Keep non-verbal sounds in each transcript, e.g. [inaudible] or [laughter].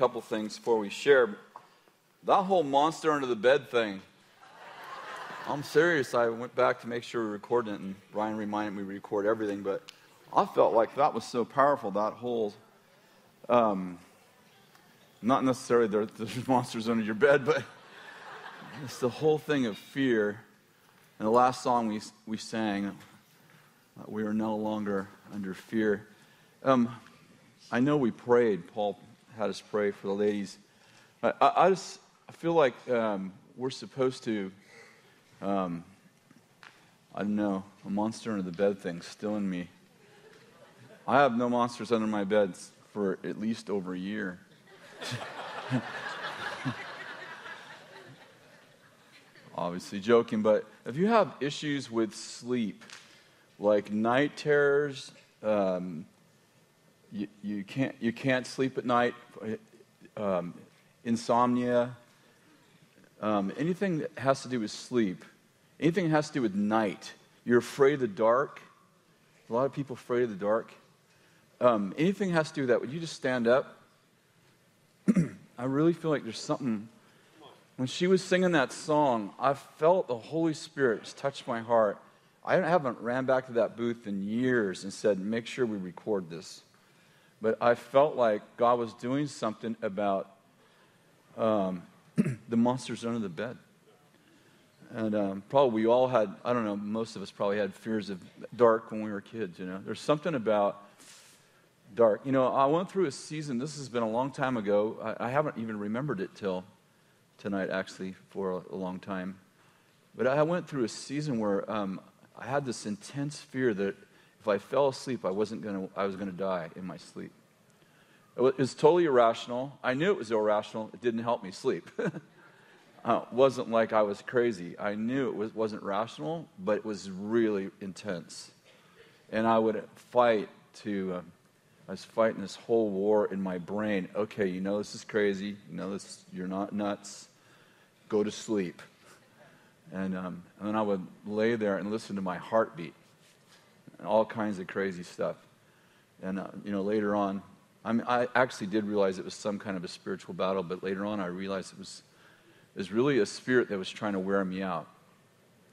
couple things before we share. That whole monster under the bed thing. I'm serious. I went back to make sure we recorded it, and Ryan reminded me we record everything. But I felt like that was so powerful. That whole, um, not necessarily there's, [laughs] there's monsters under your bed, but it's the whole thing of fear. And the last song we we sang, uh, we are no longer under fear. Um, I know we prayed. Paul had us pray for the ladies. I, I, I just feel like um, we're supposed to. Um, I don't know, a monster under the bed thing still in me. I have no monsters under my bed for at least over a year. [laughs] Obviously joking, but if you have issues with sleep, like night terrors, um, you, you, can't, you can't sleep at night, um, insomnia, um, anything that has to do with sleep, anything that has to do with night, you're afraid of the dark. A lot of people afraid of the dark. Um, anything has to do with that, would you just stand up? [clears throat] I really feel like there's something. When she was singing that song, I felt the Holy Spirit just touch my heart. I haven't ran back to that booth in years and said, make sure we record this. But I felt like God was doing something about um, [clears throat] the monsters under the bed. And um, probably we all had, I don't know, most of us probably had fears of dark when we were kids, you know. There's something about dark. You know, I went through a season, this has been a long time ago. I, I haven't even remembered it till tonight, actually, for a, a, long time. But I went through a season where um, I had this intense fear that if I fell asleep, I, wasn't gonna, I was going to die in my sleep. It was totally irrational. I knew it was irrational. It didn't help me sleep. [laughs] uh, wasn't like I was crazy. I knew it was, wasn't rational, but it was really intense. And I would fight to, um, I was fighting this whole war in my brain. Okay, you know this is crazy. You know this, you're not nuts. Go to sleep. And, um, and then I would lay there and listen to my heartbeat and all kinds of crazy stuff. And, uh, you know, later on, I, mean, I actually did realize it was some kind of a spiritual battle, but later on I realized it was, it was really a spirit that was trying to wear me out.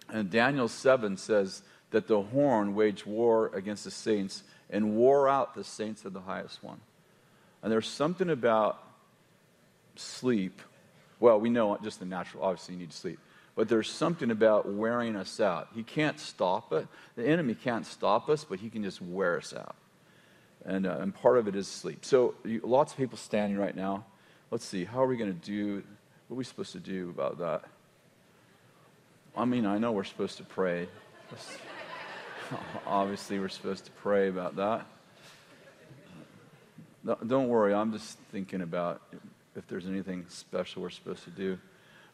And Daniel 7 says that the horn waged war against the saints and wore out the saints of the highest one. And there's something about sleep. Well, we know just the natural, obviously, you need sleep. But there's something about wearing us out. He can't stop it. The enemy can't stop us, but he can just wear us out and, uh, and part of it is sleep. So you, lots of people standing right now. Let's see, how are we going to do? What are we supposed to do about that? I mean, I know we're supposed to pray. [laughs] Obviously, we're supposed to pray about that. don't worry, I'm just thinking about if there's anything special we're supposed to do.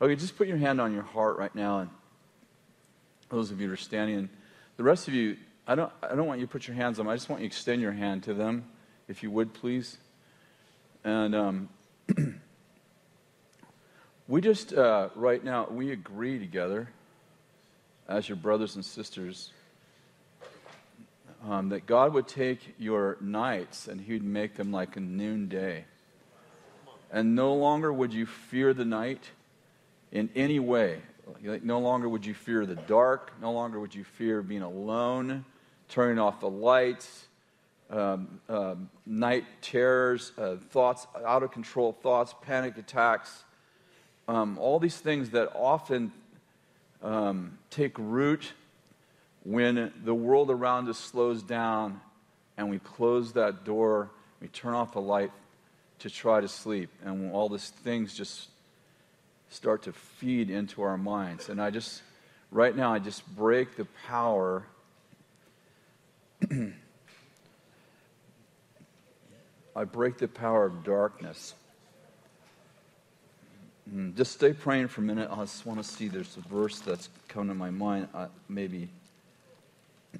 Okay, just put your hand on your heart right now, and those of you who are standing, the rest of you, I don't, I don't want you to put your hands on them. I just want you to extend your hand to them, if you would, please. And um, [clears throat] we just, uh, right now, we agree together as your brothers and sisters um, that God would take your nights and He'd make them like a noonday. And no longer would you fear the night in any way. Like, no longer would you fear the dark. No longer would you fear being alone turning off the lights, um, um, night terrors, uh, thoughts, out of control thoughts, panic attacks, um, all these things that often um, take root when the world around us slows down and we close that door, we turn off the light to try to sleep, and all these things just start to feed into our minds. And I just, right now, I just break the power [clears throat] I break the power of darkness. Mm, just stay praying for a minute. I just want to see there's a verse that's come to my mind. Uh, maybe. [clears throat]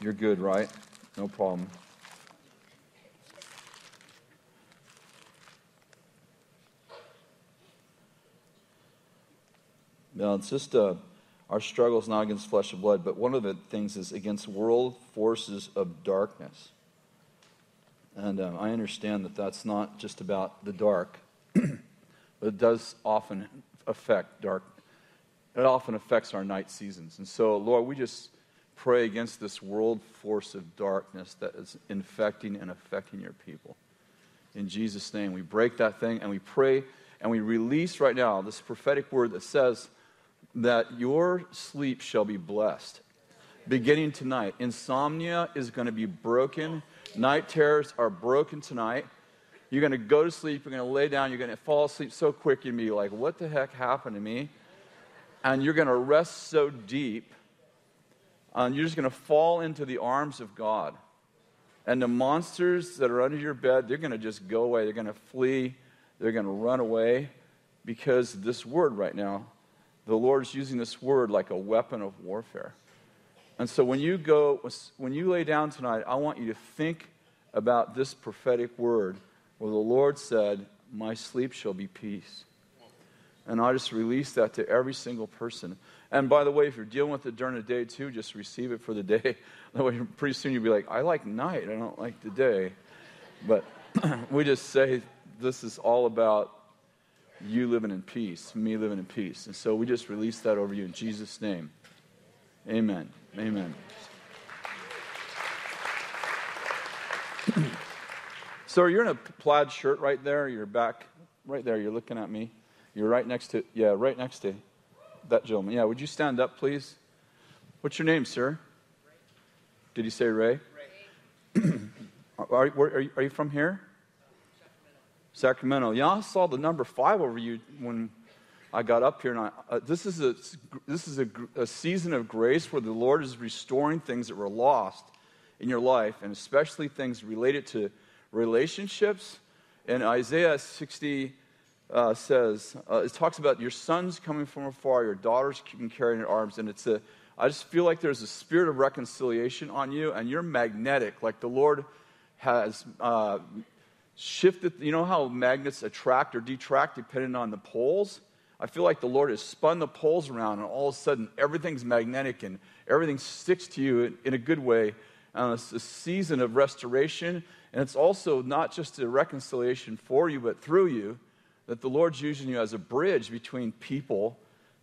You're good, right? No problem. Now, it's just. Uh, our struggle is not against flesh and blood, but one of the things is against world forces of darkness. And um, I understand that that's not just about the dark, [clears throat] but it does often affect dark. It often affects our night seasons. And so, Lord, we just pray against this world force of darkness that is infecting and affecting your people. In Jesus' name, we break that thing and we pray and we release right now this prophetic word that says that your sleep shall be blessed. Beginning tonight, insomnia is going to be broken. Night terrors are broken tonight. You're going to go to sleep, you're going to lay down, you're going to fall asleep so quick, to be like, what the heck happened to me? And you're going to rest so deep, and you're just going to fall into the arms of God. And the monsters that are under your bed, they're going to just go away. They're going to flee. They're going to run away because this word right now, the Lord is using this word like a weapon of warfare. And so when you go, when you lay down tonight, I want you to think about this prophetic word where the Lord said, My sleep shall be peace. And I just release that to every single person. And by the way, if you're dealing with it during the day too, just receive it for the day. [laughs] That way, pretty soon you'll be like, I like night, I don't like the day. But [clears throat] we just say this is all about you living in peace, me living in peace. And so we just release that over you in Jesus' name. Amen. Amen. [clears throat] so you're in a plaid shirt right there. You're back right there. You're looking at me. You're right next to, yeah, right next to that gentleman. Yeah, would you stand up, please? What's your name, sir? Did you say Ray? Ray. [clears throat] are, are, you, are you from here? Sacramento. Y'all saw the number five over you when I got up here. And I, uh, this is, a, this is a, a season of grace where the Lord is restoring things that were lost in your life, and especially things related to relationships. And Isaiah 60 uh, says, uh, it talks about your sons coming from afar, your daughters keeping carrying your arms, and it's a, I just feel like there's a spirit of reconciliation on you, and you're magnetic. Like the Lord has uh, shifted. You know how magnets attract or detract depending on the poles? I feel like the Lord has spun the poles around, and all of a sudden everything's magnetic and everything sticks to you in, a good way. And it's a season of restoration, and it's also not just a reconciliation for you, but through you, that the Lord's using you as a bridge between people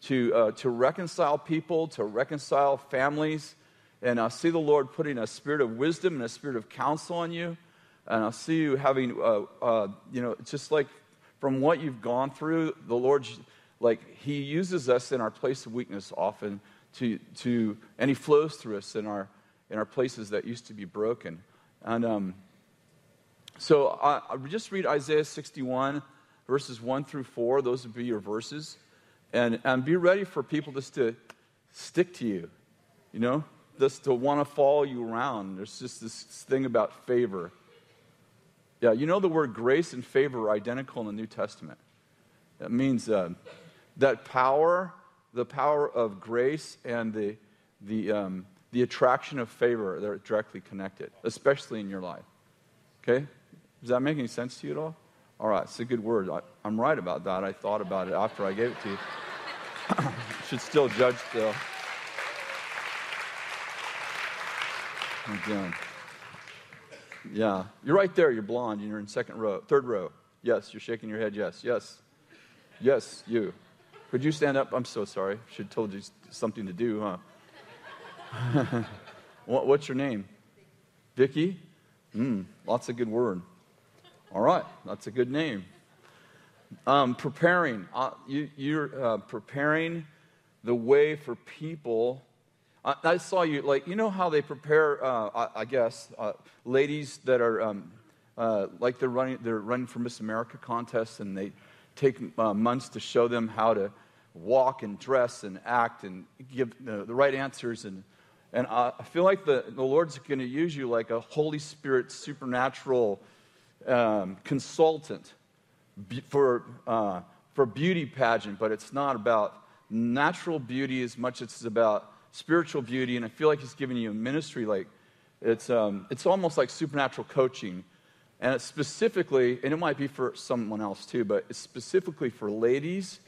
to, uh, to reconcile people, to reconcile families. And I see the Lord putting a spirit of wisdom and a spirit of counsel on you. And I see you having, uh, uh, you know, just like from what you've gone through, the Lord, like, He uses us in our place of weakness often to, to and He flows through us in our, in our places that used to be broken. And um, so I, I just read Isaiah 61, verses 1 through 4. Those would be your verses and, and be ready for people just to stick to you, you know, just to want to follow you around. There's just this thing about favor. Yeah, you know the word grace and favor are identical in the New Testament. That means uh, that power, the power of grace and the, the, um, the attraction of favor, they're directly connected, especially in your life. Okay? Does that make any sense to you at all? All right, it's a good word. I, am right about that. I thought about it after I gave it to you. [coughs] Should still judge still. Again. Yeah. You're right there. You're blonde. You're in second row, third row. Yes, you're shaking your head. Yes, yes. Yes, you. Could you stand up? I'm so sorry. Should have told you something to do, huh? [laughs] what, what's your name? Vicky? Hmm, lots of good word. All right, that's a good name. Um, preparing. Uh, you, are uh, preparing the way for people. I, I, saw you, like, you know how they prepare, uh, I, I, guess, uh, ladies that are, um, uh, like they're running, they're running for Miss America contests and they take uh, months to show them how to walk and dress and act and give the, the right answers. And, and I feel like the, the Lord's going to use you like a Holy Spirit supernatural um, consultant for, uh, for beauty pageant, but it's not about natural beauty as much as it's about spiritual beauty. And I feel like he's giving you a ministry like it's, um, it's almost like supernatural coaching. And it's specifically, and it might be for someone else too, but it's specifically for ladies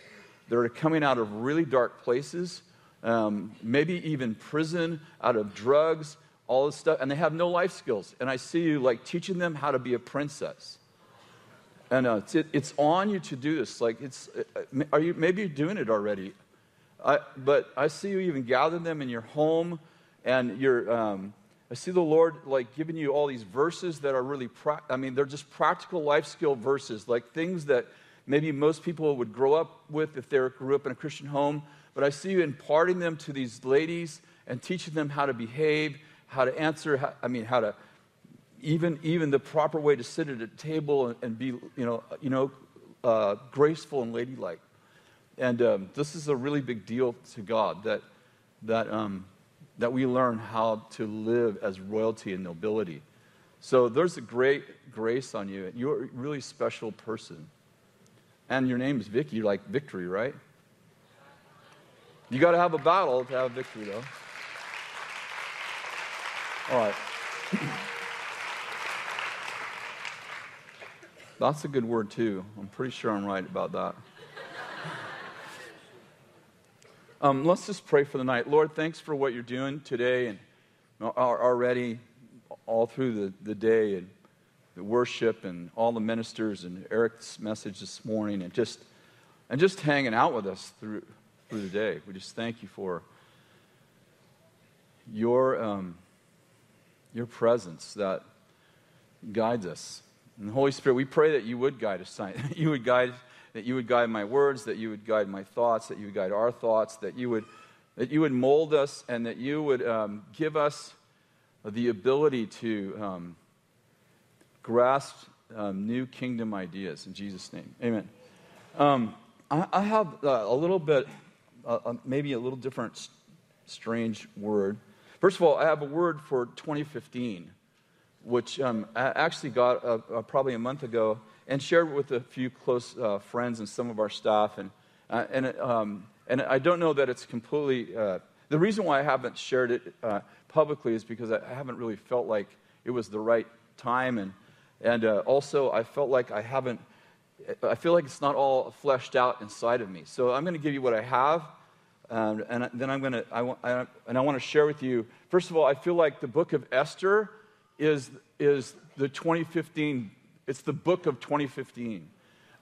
that are coming out of really dark places, um, maybe even prison, out of drugs, all this stuff, and they have no life skills. And I see you like teaching them how to be a princess. And uh, it's, it, it's on you to do this. Like, it's, uh, are you, maybe you're doing it already. I, but I see you even gather them in your home, and you're, um, I see the Lord like giving you all these verses that are really, pra- I mean, they're just practical life skill verses, like things that maybe most people would grow up with if they grew up in a Christian home. But I see you imparting them to these ladies and teaching them how to behave, how to answer, how, I mean, how to even even the proper way to sit at a table and, and be, you know, you know, uh, graceful and ladylike. And um, this is a really big deal to God that that um, that we learn how to live as royalty and nobility. So there's a great grace on you. You're a really special person. And your name is Vicky. Like victory, right? You got to have a battle to have victory, though. All right. [coughs] That's a good word, too. I'm pretty sure I'm right about that. Um, let's just pray for the night. Lord, thanks for what you're doing today and already all through the, the day and the worship and all the ministers and Eric's message this morning and just and just hanging out with us through through the day. We just thank you for your um, your presence that guides us. And the Holy Spirit, we pray that you would guide us, tonight. [laughs] you would guide that you would guide my words, that you would guide my thoughts, that you would guide our thoughts, that you would that you would mold us, and that you would um, give us the ability to um, grasp um, new kingdom ideas. In Jesus' name, Amen. Um, I, I, have uh, a little bit, uh, uh maybe a little different, strange word. First of all, I have a word for 2015, which um, I actually got uh, probably a month ago and shared with a few close uh, friends and some of our staff. And, and, um, and I don't know that it's completely. the reason why I haven't shared it publicly is because I haven't really felt like it was the right time. And, and uh, also, I felt like I haven't, I feel like it's not all fleshed out inside of me. So I'm going to give you what I have. Um, and then I'm going to, I, I, and I want to share with you. First of all, I feel like the book of Esther is, is the 2015, it's the book of 2015.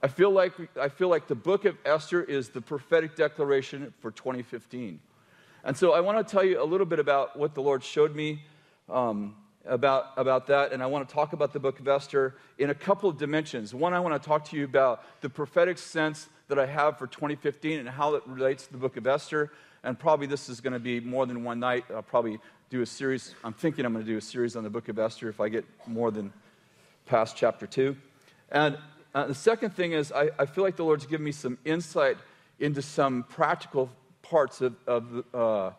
I feel like, I feel like the book of Esther is the prophetic declaration for 2015. And so I want to tell you a little bit about what the Lord showed me um, about, about that. And I want to talk about the book of Esther in a couple of dimensions. One, I want to talk to you about the prophetic sense that I have for 2015 and how it relates to the book of Esther. And probably this is going to be more than one night. I'll probably do a series. I'm thinking I'm going to do a series on the book of Esther if I get more than past chapter 2. And uh, the second thing is, I, I feel like the Lord's given me some insight into some practical parts of, of uh,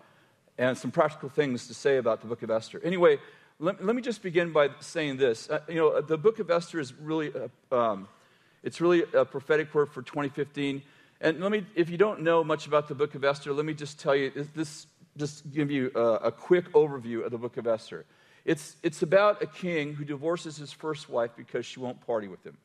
and some practical things to say about the book of Esther. Anyway, let, let me just begin by saying this. Uh, you know, the book of Esther is really, a, um, it's really a prophetic word for 2015. And let me, if you don't know much about the book of Esther, let me just tell you this, just give you a, a quick overview of the book of Esther. It's, it's about a king who divorces his first wife because she won't party with him.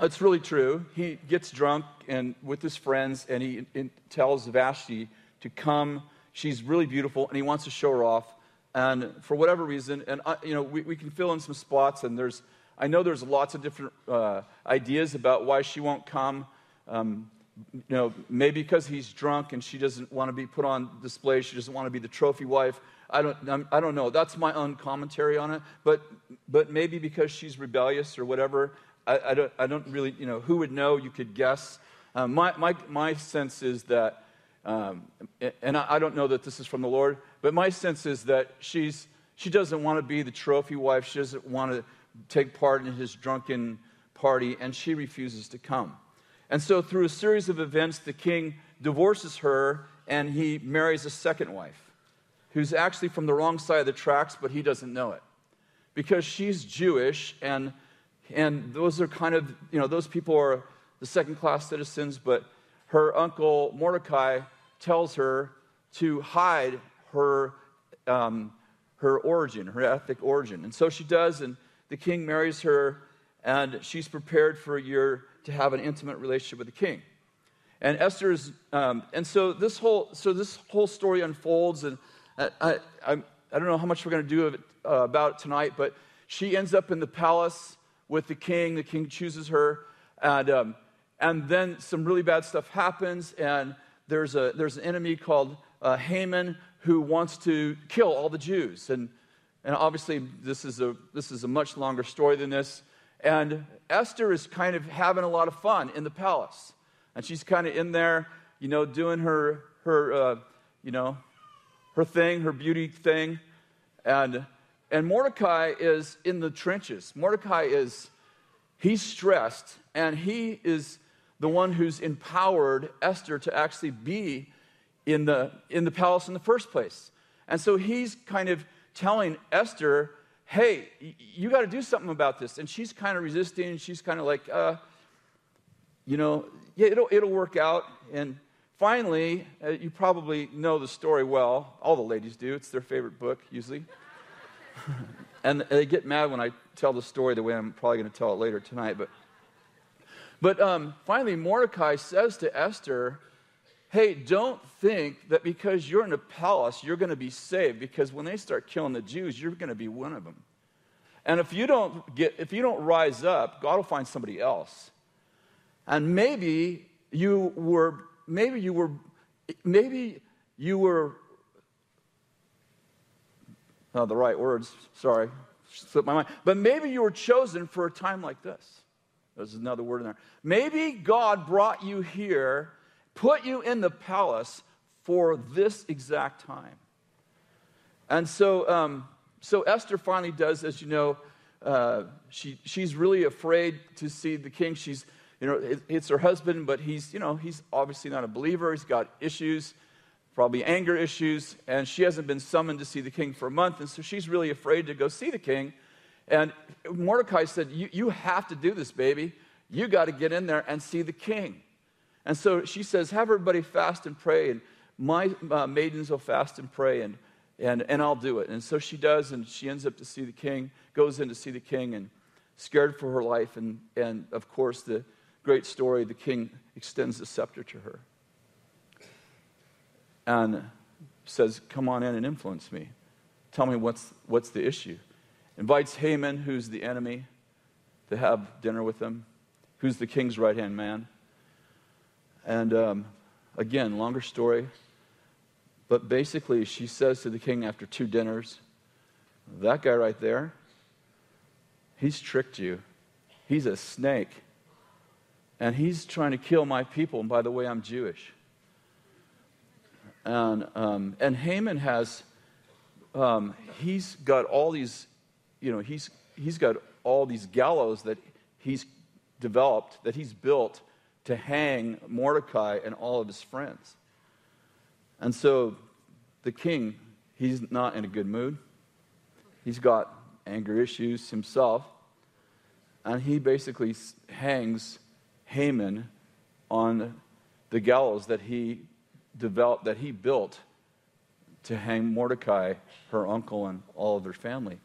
It's really true. He gets drunk and with his friends, and he tells Vashti to come. She's really beautiful, and he wants to show her off. And for whatever reason, and I, you know, we, we can fill in some spots, and there's, I know there's lots of different uh, ideas about why she won't come. Um, you know, maybe because he's drunk and she doesn't want to be put on display. She doesn't want to be the trophy wife. I don't, I do not know. That's my own commentary on it. But, but maybe because she's rebellious or whatever. I, I, don't, I don't really, you know, who would know? You could guess. Um, my, my, my sense is that, um, and I, I don't know that this is from the Lord, but my sense is that she's, she doesn't want to be the trophy wife. She doesn't want to take part in his drunken party, and she refuses to come. And so, through a series of events, the king divorces her and he marries a second wife who's actually from the wrong side of the tracks, but he doesn't know it. Because she's Jewish and and those are kind of, you know, those people are the second class citizens, but her uncle Mordecai tells her to hide her, um, her origin, her ethnic origin. And so she does, and the king marries her, and she's prepared for a year to have an intimate relationship with the king. And Esther's, um, and so this whole, so this whole story unfolds, and I, I, I, don't know how much we're going to do it, uh, about it tonight, but she ends up in the palace with the king. The king chooses her. And, um, and then some really bad stuff happens. And there's, a, there's an enemy called uh, Haman who wants to kill all the Jews. And, and obviously, this is, a, this is a much longer story than this. And Esther is kind of having a lot of fun in the palace. And she's kind of in there, you know, doing her, her uh, you know, her thing, her beauty thing. And, and Mordecai is in the trenches. Mordecai is, he's stressed, and he is the one who's empowered Esther to actually be in the, in the palace in the first place. And so he's kind of telling Esther, hey, you got to do something about this. And she's kind of resisting. She's kind of like, uh, you know, yeah, it'll, it'll work out. And finally, uh, you probably know the story well. All the ladies do. It's their favorite book, usually. [laughs] and they get mad when I tell the story the way I'm probably going to tell it later tonight. But, but um, finally, Mordecai says to Esther, hey, don't think that because you're in a palace, you're going to be saved, because when they start killing the Jews, you're going to be one of them. And if you don't get, if you don't rise up, God will find somebody else. And maybe you were, maybe you were, maybe you were, oh, the right words, sorry, slipped my mind. But maybe you were chosen for a time like this. There's another word in there. Maybe God brought you here put you in the palace for this exact time. And so, um, so Esther finally does, as you know, uh, she, she's really afraid to see the king. She's, you know, it, it's her husband, but he's, you know, he's obviously not a believer. He's got issues, probably anger issues, and she hasn't been summoned to see the king for a month, and so she's really afraid to go see the king. And Mordecai said, You, you have to do this, baby. You got to get in there and see the king. And so she says, Have everybody fast and pray, and my uh, maidens will fast and pray, and, and, and I'll do it. And so she does, and she ends up to see the king, goes in to see the king, and scared for her life. And, and of course, the great story the king extends the scepter to her and says, Come on in and influence me. Tell me what's, what's the issue. Invites Haman, who's the enemy, to have dinner with him, who's the king's right hand man. And um, again, longer story. But basically, she says to the king after two dinners, That guy right there, he's tricked you. He's a snake. And he's trying to kill my people. And by the way, I'm Jewish. And, um, and Haman has, um, he's got all these, you know, he's, he's got all these gallows that he's developed, that he's built to hang Mordecai and all of his friends. And so the king, he's not in a good mood. He's got anger issues himself. And he basically hangs Haman on the gallows that he developed, that he built to hang Mordecai, her uncle, and all of their family.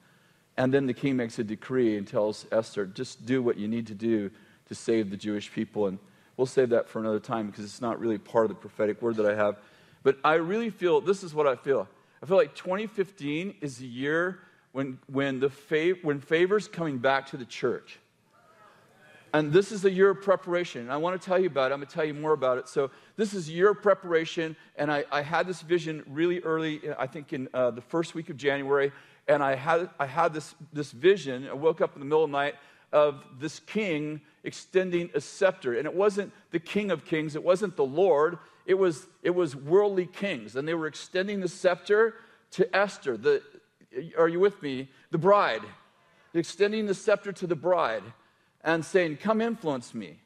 And then the king makes a decree and tells Esther, just do what you need to do to save the Jewish people. And We'll save that for another time because it's not really part of the prophetic word that I have. But I really feel this is what I feel. I feel like 2015 is the year when, when, the fav- when favor's coming back to the church. And this is a year of preparation. I want to tell you about it. I'm going to tell you more about it. So, this is year of preparation. And I, I had this vision really early, I think in uh, the first week of January. And I had, I had this, this vision. I woke up in the middle of the night of this king extending a scepter. And it wasn't the king of kings, it wasn't the Lord, it was, it was worldly kings. And they were extending the scepter to Esther, the, are you with me? The bride. Extending the scepter to the bride and saying, Come influence me.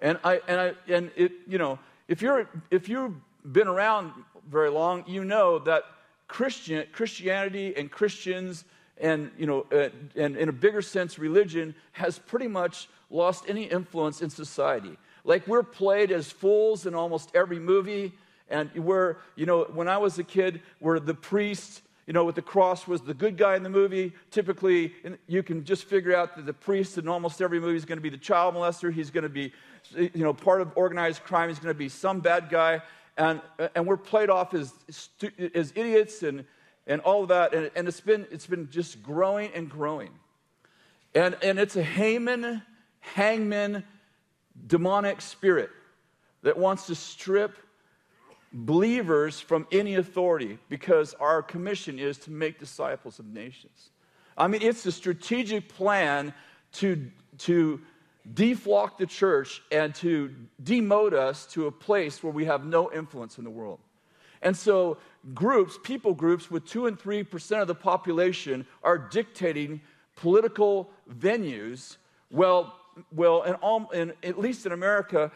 And I and I and it, you know, if you're if you've been around very long, you know that Christian Christianity and Christians and you know uh, and in a bigger sense religion has pretty much lost any influence in society like we're played as fools in almost every movie and we're you know when i was a kid we're the priest you know with the cross was the good guy in the movie typically you can just figure out that the priest in almost every movie is going to be the child molester he's going to be you know part of organized crime he's going to be some bad guy and, and we're played off as, as idiots and and all of that. And, and it's, been, it's been just growing and growing. And, and it's a Haman, hangman, demonic spirit that wants to strip believers from any authority because our commission is to make disciples of nations. I mean, it's a strategic plan to, to deflock the church and to demote us to a place where we have no influence in the world. And so, groups, people groups with two and three percent of the population are dictating political venues. Well, well, and all, in, at least in America,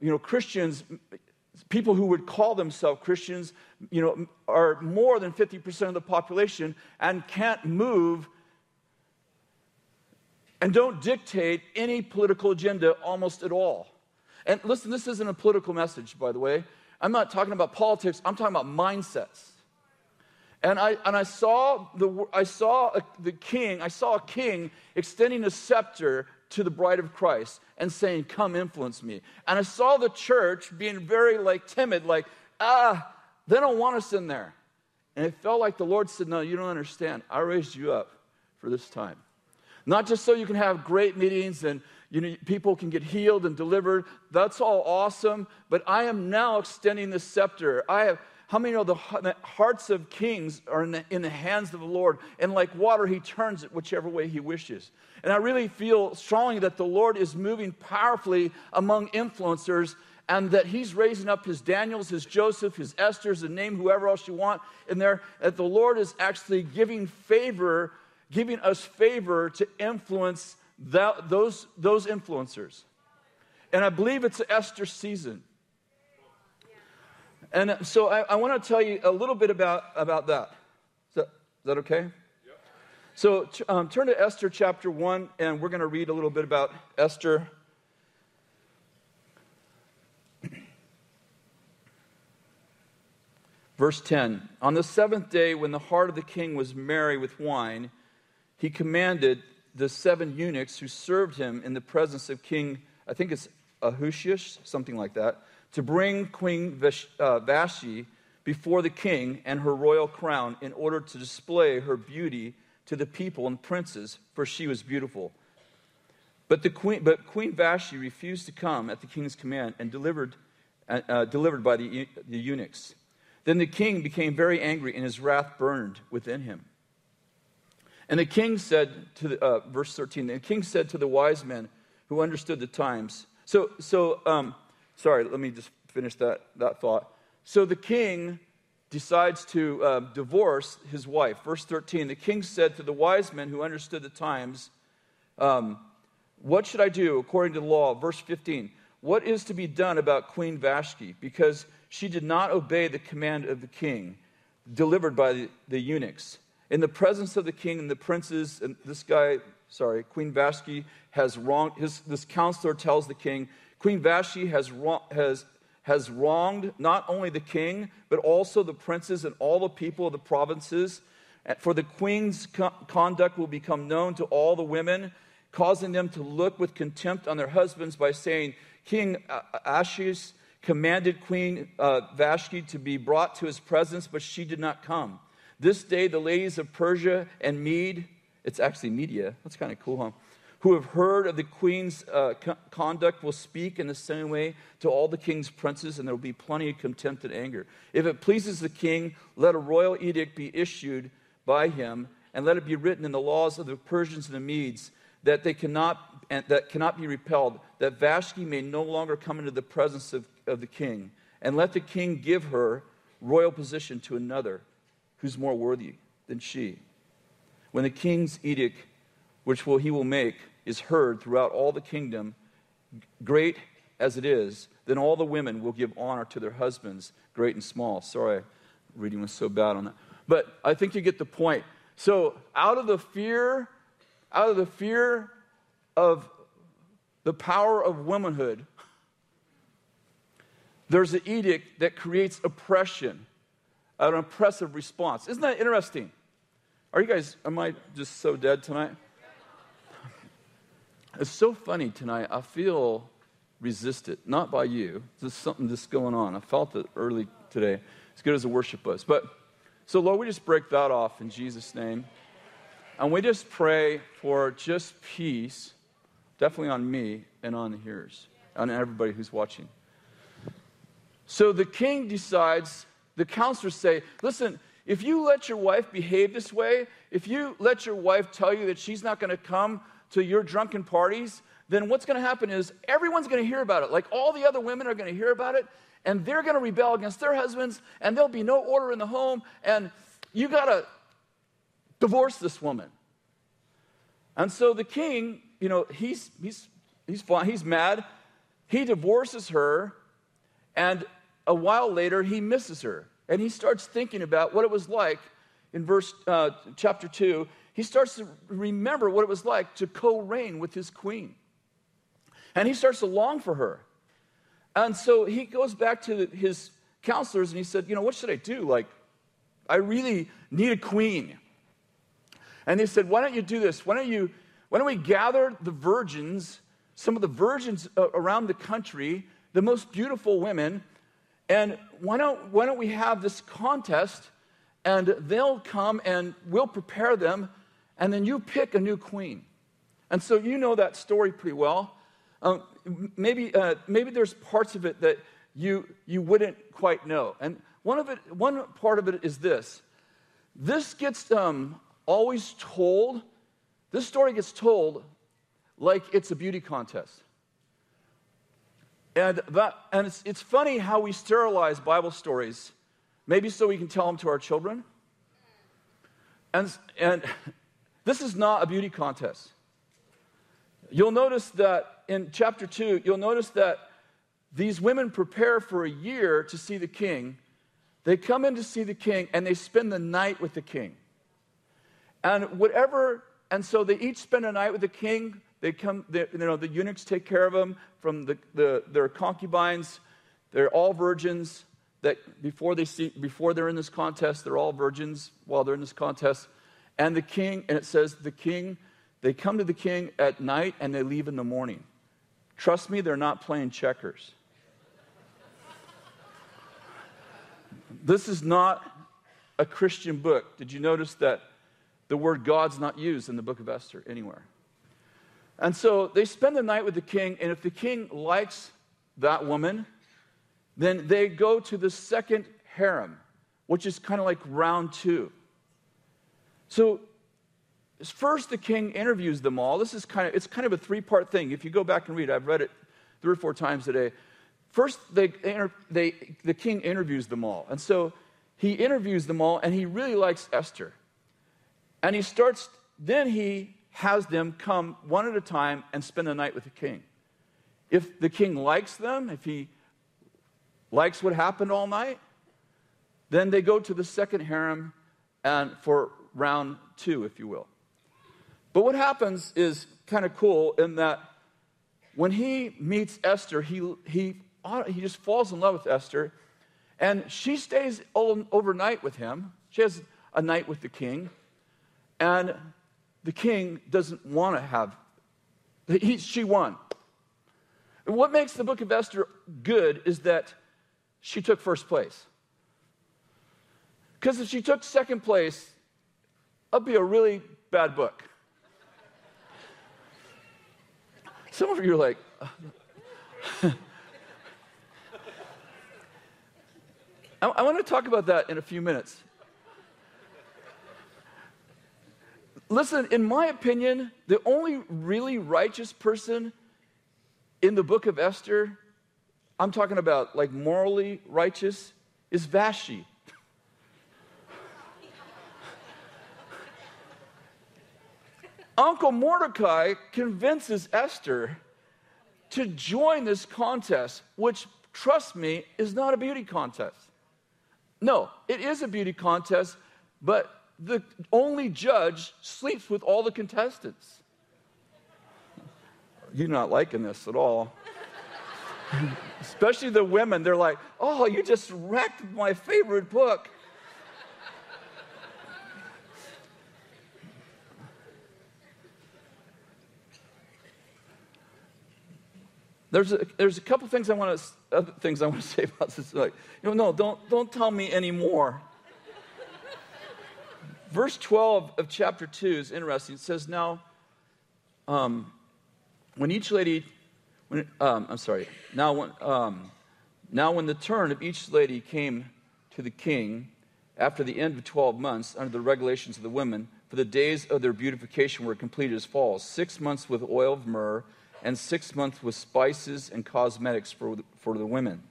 you know, Christians, people who would call themselves Christians, you know, are more than 50% of the population and can't move and don't dictate any political agenda almost at all. And listen, this isn't a political message, by the way. I'm not talking about politics, I'm talking about mindsets. And I, and I saw, the, I saw a, the king, I saw a king extending a scepter to the bride of Christ and saying, Come influence me. And I saw the church being very like timid, like, ah, they don't want us in there. And it felt like the Lord said, No, you don't understand. I raised you up for this time. Not just so you can have great meetings and you know, people can get healed and delivered. That's all awesome. But I am now extending the scepter. I have, how many know the, hearts of kings are in the, in the hands of the Lord? And like water, he turns it whichever way he wishes. And I really feel strongly that the Lord is moving powerfully among influencers and that he's raising up his Daniels, his Joseph, his Esther's, and name whoever else you want in there. That the Lord is actually giving favor giving us favor to influence that, those, those influencers. And I believe it's Esther season. And so I, I want to tell you a little bit about, about that. Is that, is that okay? Yep. So um, turn to Esther chapter 1, and we're going to read a little bit about Esther. [clears throat] Verse 10 On the seventh day, when the heart of the king was merry with wine, he commanded the seven eunuchs who served him in the presence of King, I think it's Ahasuerus, something like that, to bring Queen uh, Vashti before the king and her royal crown in order to display her beauty to the people and princes, for she was beautiful. But, the queen, but Queen Vashti refused to come at the king's command and delivered, uh, uh, delivered by the, the eunuchs. Then the king became very angry, and his wrath burned within him. And the king said to the, uh, verse 13, the king said to the wise men who understood the times. So, so um, sorry, let me just finish that, that thought. So the king decides to uh, divorce his wife. Verse 13, the king said to the wise men who understood the times, um, What should I do according to the law? Verse 15, what is to be done about Queen Vashti? Because she did not obey the command of the king delivered by the, the eunuchs in the presence of the king and the princes, and this guy, sorry, Queen Vashti has wronged, his, this counselor tells the king, Queen Vashti has, has, has wronged not only the king, but also the princes and all the people of the provinces. For the queen's co- conduct will become known to all the women, causing them to look with contempt on their husbands by saying, King Ahasuerus commanded Queen uh, Vashti to be brought to his presence, but she did not come. This day, the ladies of Persia and Mede, it's actually Media, that's kind of cool, huh? Who have heard of the queen's uh, co- conduct will speak in the same way to all the king's princes, and there will be plenty of contempt and anger. If it pleases the king, let a royal edict be issued by him, and let it be written in the laws of the Persians and the Medes that they cannot that cannot be repelled, that Vashti may no longer come into the presence of, of the king, and let the king give her royal position to another who's more worthy than she? When the king's edict, which will, he will make, is heard throughout all the kingdom, great as it is, then all the women will give honor to their husbands, great and small. Sorry, reading was so bad on that. But I think you get the point. So, out of the fear, out of the fear of the power of womanhood, there's an edict that creates oppression an oppressive response. Isn't that interesting? Are you guys, am I just so dead tonight? It's so funny tonight. I feel resisted, not by you. There's something just going on. I felt it early today, as good as the worship was. But So, Lord, we just break that off in Jesus' name. And we just pray for just peace, definitely on me and on the hearers, on everybody who's watching. So the king decides, the counselors say, listen, if you let your wife behave this way, if you let your wife tell you that she's not going to come to your drunken parties, then what's going to happen is everyone's going to hear about it. Like all the other women are going to hear about it, and they're going to rebel against their husbands, and there'll be no order in the home, and you got to divorce this woman. And so the king, you know, he's, he's, he's, fine, he's mad. He divorces her, and a while later, he misses her. And he starts thinking about what it was like in verse uh, chapter 2. He starts to remember what it was like to co reign with his queen. And he starts to long for her. And so he goes back to his counselors and he said, You know, what should I do? Like, I really need a queen. And they said, Why don't you do this? Why don't, you, why don't we gather the virgins, some of the virgins uh, around the country, the most beautiful women, and why don't, why don't we have this contest and they'll come and we'll prepare them, and then you pick a new queen. And so you know that story pretty well. Um, maybe, uh, maybe there's parts of it that you, you wouldn't quite know. And one, of it, one part of it is this this gets um, always told, this story gets told like it's a beauty contest. And, that, and it's, it's funny how we sterilize Bible stories, maybe so we can tell them to our children. And, and [laughs] this is not a beauty contest. You'll notice that in chapter 2, you'll notice that these women prepare for a year to see the king. They come in to see the king and they spend the night with the king. And whatever, and so they each spend a night with the king. They come, they, you know, the eunuchs take care of them from the, the, their concubines. They're all virgins. That before they see, before they're in this contest, they're all virgins while they're in this contest. And the king, and it says the king, they come to the king at night and they leave in the morning. Trust me, they're not playing checkers. this is not a Christian book. Did you notice that the word God's not used in the book of Esther anywhere? And so they spend the night with the king, and if the king likes that woman, then they go to the second harem, which is kind of like round two. So first the king interviews them all. This is kind of it's kind of a three-part thing. If you go back and read, I've read it three or four times today. First, they, they, the king interviews them all. And so he interviews them all, and he really likes Esther. And he starts, then he has them come one at a time and spend the night with the king. If the king likes them, if he likes what happened all night, then they go to the second harem and for round two, if you will. But what happens is kind of cool in that when he meets Esther, he, he, he just falls in love with Esther, and she stays overnight with him. She has a night with the king, and the king doesn't want to have, he, she won. And what makes the book of Esther good is that she took first place. Because if she took second place, that'd be a really bad book. Some of you are like, uh, [laughs] I, I want to talk about that in a few minutes. Listen, in my opinion, the only really righteous person in the book of Esther, I'm talking about like morally righteous, is Vashti. Uncle Mordecai convinces Esther to join this contest, which, trust me, is not a beauty contest. No, it is a beauty contest, but the only judge sleeps with all the contestants. You're not liking this at all. [laughs] Especially the women, they're like, oh, you just wrecked my favorite book. There's a, there's a couple things I want to other things I want to [laughs] say about this. Like, you know, no, don't don't tell me anymore. verse 12 of chapter 2 is interesting. It says, Now, um, when each lady, when, um, I'm sorry, now when, um, now when the turn of each lady came to the king after the end of 12 months under the regulations of the women, for the days of their beautification were completed as follows six months with oil of myrrh, and six months with spices and cosmetics for, for the women.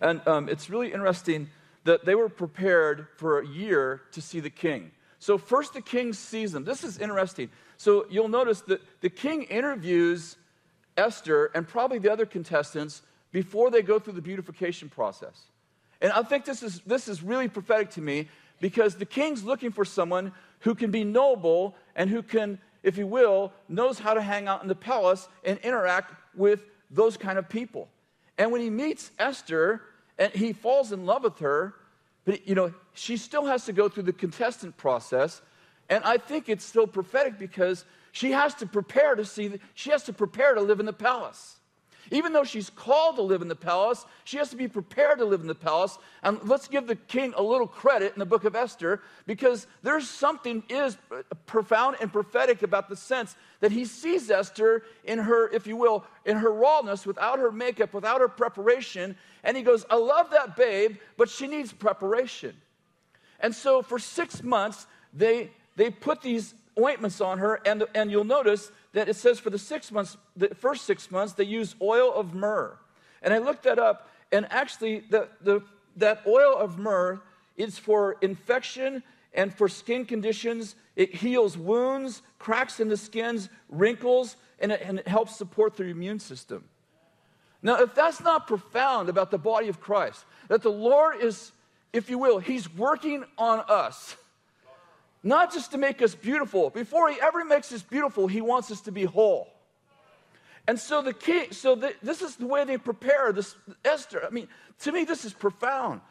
And um, it's really interesting that they were prepared for a year to see the king. So, first, the king sees them. This is interesting. So, you'll notice that the king interviews Esther and probably the other contestants before they go through the beautification process. And I think this is, this is really prophetic to me because the king's looking for someone who can be noble and who can, if you will, knows how to hang out in the palace and interact with those kind of people. And when he meets Esther and he falls in love with her, but you know, she still has to go through the contestant process. And I think it's still prophetic because she has to prepare to see, she has to prepare to live in the palace. Even though she's called to live in the palace, she has to be prepared to live in the palace. And let's give the king a little credit in the book of Esther because there's something is profound and prophetic about the sense that he sees Esther in her, if you will, in her rawness, without her makeup, without her preparation. And he goes, I love that babe, but she needs preparation. And so for six months, they, they put these ointments on her, and, and you'll notice that it says for the six months, the first six months, they use oil of myrrh. And I looked that up, and actually, the, the, that oil of myrrh is for infection and for skin conditions. It heals wounds, cracks in the skins, wrinkles, and it, and it helps support the immune system. Now, if that's not profound about the body of Christ, that the Lord is, if you will, He's working on us not just to make us beautiful. Before he ever makes us beautiful, he wants us to be whole. And so the king, so the, this is the way they prepare this Esther. I mean, to me, this is profound.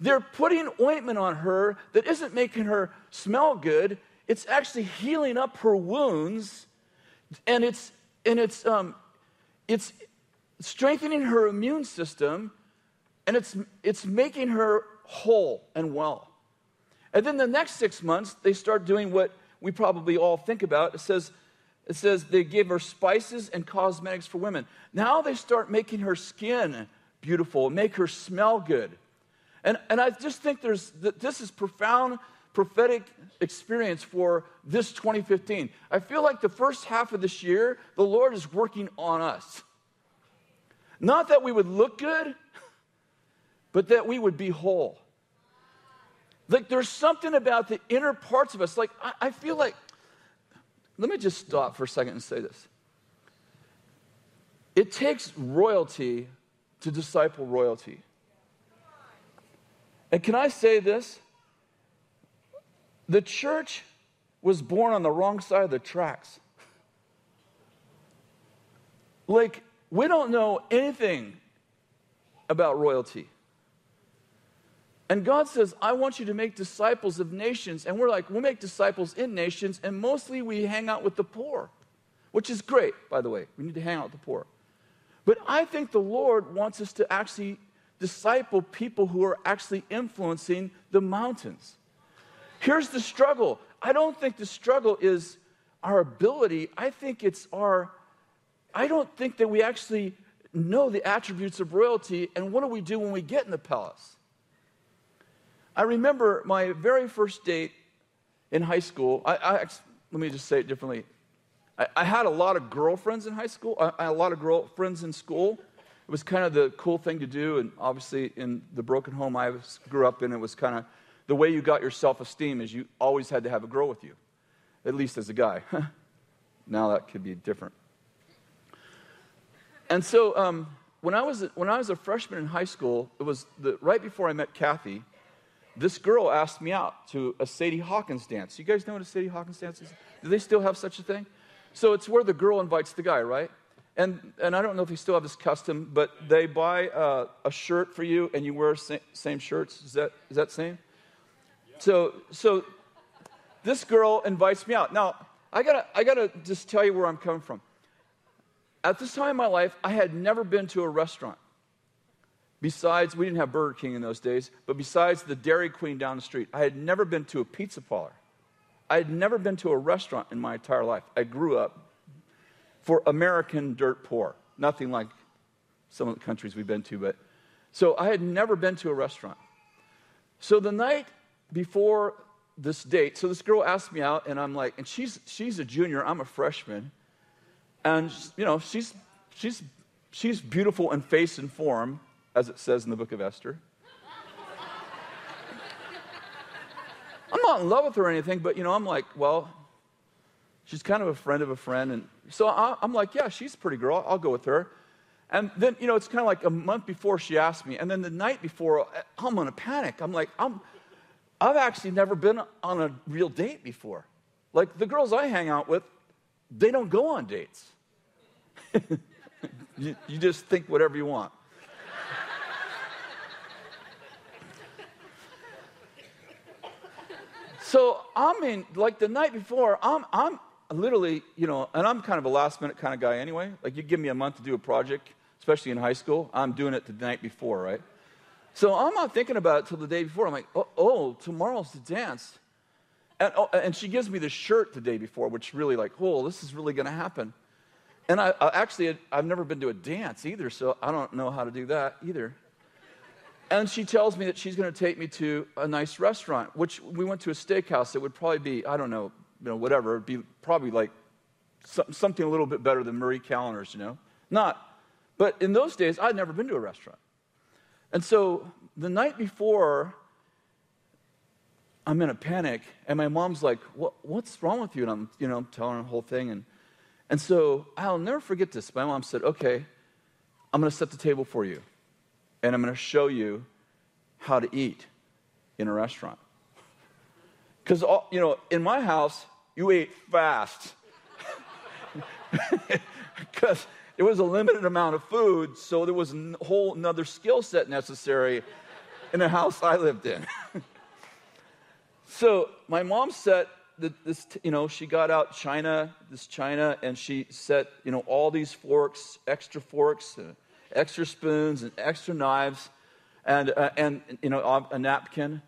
They're putting ointment on her that isn't making her smell good. It's actually healing up her wounds, and it's and it's um, it's strengthening her immune system, and it's it's making her whole and well. And then the next six months, they start doing what we probably all think about. It says, it says they gave her spices and cosmetics for women. Now they start making her skin beautiful, make her smell good. And, and I just think there's, this is profound prophetic experience for this 2015. I feel like the first half of this year, the Lord is working on us. Not that we would look good, [laughs] but that we would be whole. Like there's something about the inner parts of us. Like I, I feel like, let me just stop for a second and say this. It takes royalty to disciple royalty. And can I say this? The church was born on the wrong side of the tracks. Like, we don't know anything about royalty. And God says, I want you to make disciples of nations. And we're like, we'll make disciples in nations, and mostly we hang out with the poor, which is great, by the way. We need to hang out with the poor. But I think the Lord wants us to actually disciple people who are actually influencing the mountains. Here's the struggle I don't think the struggle is our ability, I think it's our, I don't think that we actually know the attributes of royalty, and what do we do when we get in the palace? I remember my very first date in high school. I, I let me just say it differently. I, I, had a lot of girlfriends in high school. I, I had a lot of girlfriends in school. It was kind of the cool thing to do, and obviously in the broken home I was, grew up in, it was kind of the way you got your self-esteem is you always had to have a girl with you, at least as a guy. [laughs] now that could be different. And so um, when I was when I was a freshman in high school, it was the, right before I met Kathy this girl asked me out to a Sadie Hawkins dance. You guys know what a Sadie Hawkins dance is? Do they still have such a thing? So it's where the girl invites the guy, right? And, and I don't know if they still have this custom, but they buy uh, a shirt for you and you wear sa- same shirts. Is that, is that same? So, so this girl invites me out. Now, I gotta, I gotta just tell you where I'm coming from. At this time in my life, I had never been to a restaurant. Besides, we didn't have Burger King in those days, but besides the Dairy Queen down the street, I had never been to a pizza parlor. I had never been to a restaurant in my entire life. I grew up for American dirt poor, nothing like some of the countries we've been to, but so I had never been to a restaurant. So the night before this date, so this girl asked me out, and I'm like, and she's she's a junior, I'm a freshman, and you know she's she's she's beautiful in face and form, as it says in the book of Esther. I'm not in love with her or anything, but you know, I'm like, well, she's kind of a friend of a friend, and so I, am like, yeah, she's a pretty girl. I'll go with her. And then, you know, it's kind of like a month before she asked me, and then the night before, I'm in a panic. I'm like, I'm, I've actually never been on a real date before. Like the girls I hang out with, they don't go on dates. [laughs] you, you just think whatever you want. So I'm in, like the night before, I'm, I'm literally, you know, and I'm kind of a last minute kind of guy anyway. Like you give me a month to do a project, especially in high school, I'm doing it the night before, right? So I'm not thinking about it till the day before. I'm like, oh, oh tomorrow's the dance. And, oh, and she gives me the shirt the day before, which really like, oh, this is really going to happen. And I, I actually, I've never been to a dance either, so I don't know how to do that either. And she tells me that she's going to take me to a nice restaurant, which we went to a steakhouse. It would probably be, I don't know, you know whatever. It'd be probably like something a little bit better than Marie Callender's, you know? Not. But in those days, I'd never been to a restaurant. And so the night before, I'm in a panic, and my mom's like, what, What's wrong with you? And I'm, you know, telling her the whole thing. And and so I'll never forget this. My mom said, Okay, I'm going to set the table for you, and I'm going to show you how to eat in a restaurant. Because, you know, in my house, you ate fast. [laughs] Because it was a limited amount of food, so there was a whole another skill set necessary in the house I lived in. [laughs] so my mom set this, you know, she got out china, this china, and she set, you know, all these forks, extra forks, uh, extra spoons, and extra knives, and, uh, and you know, a napkin.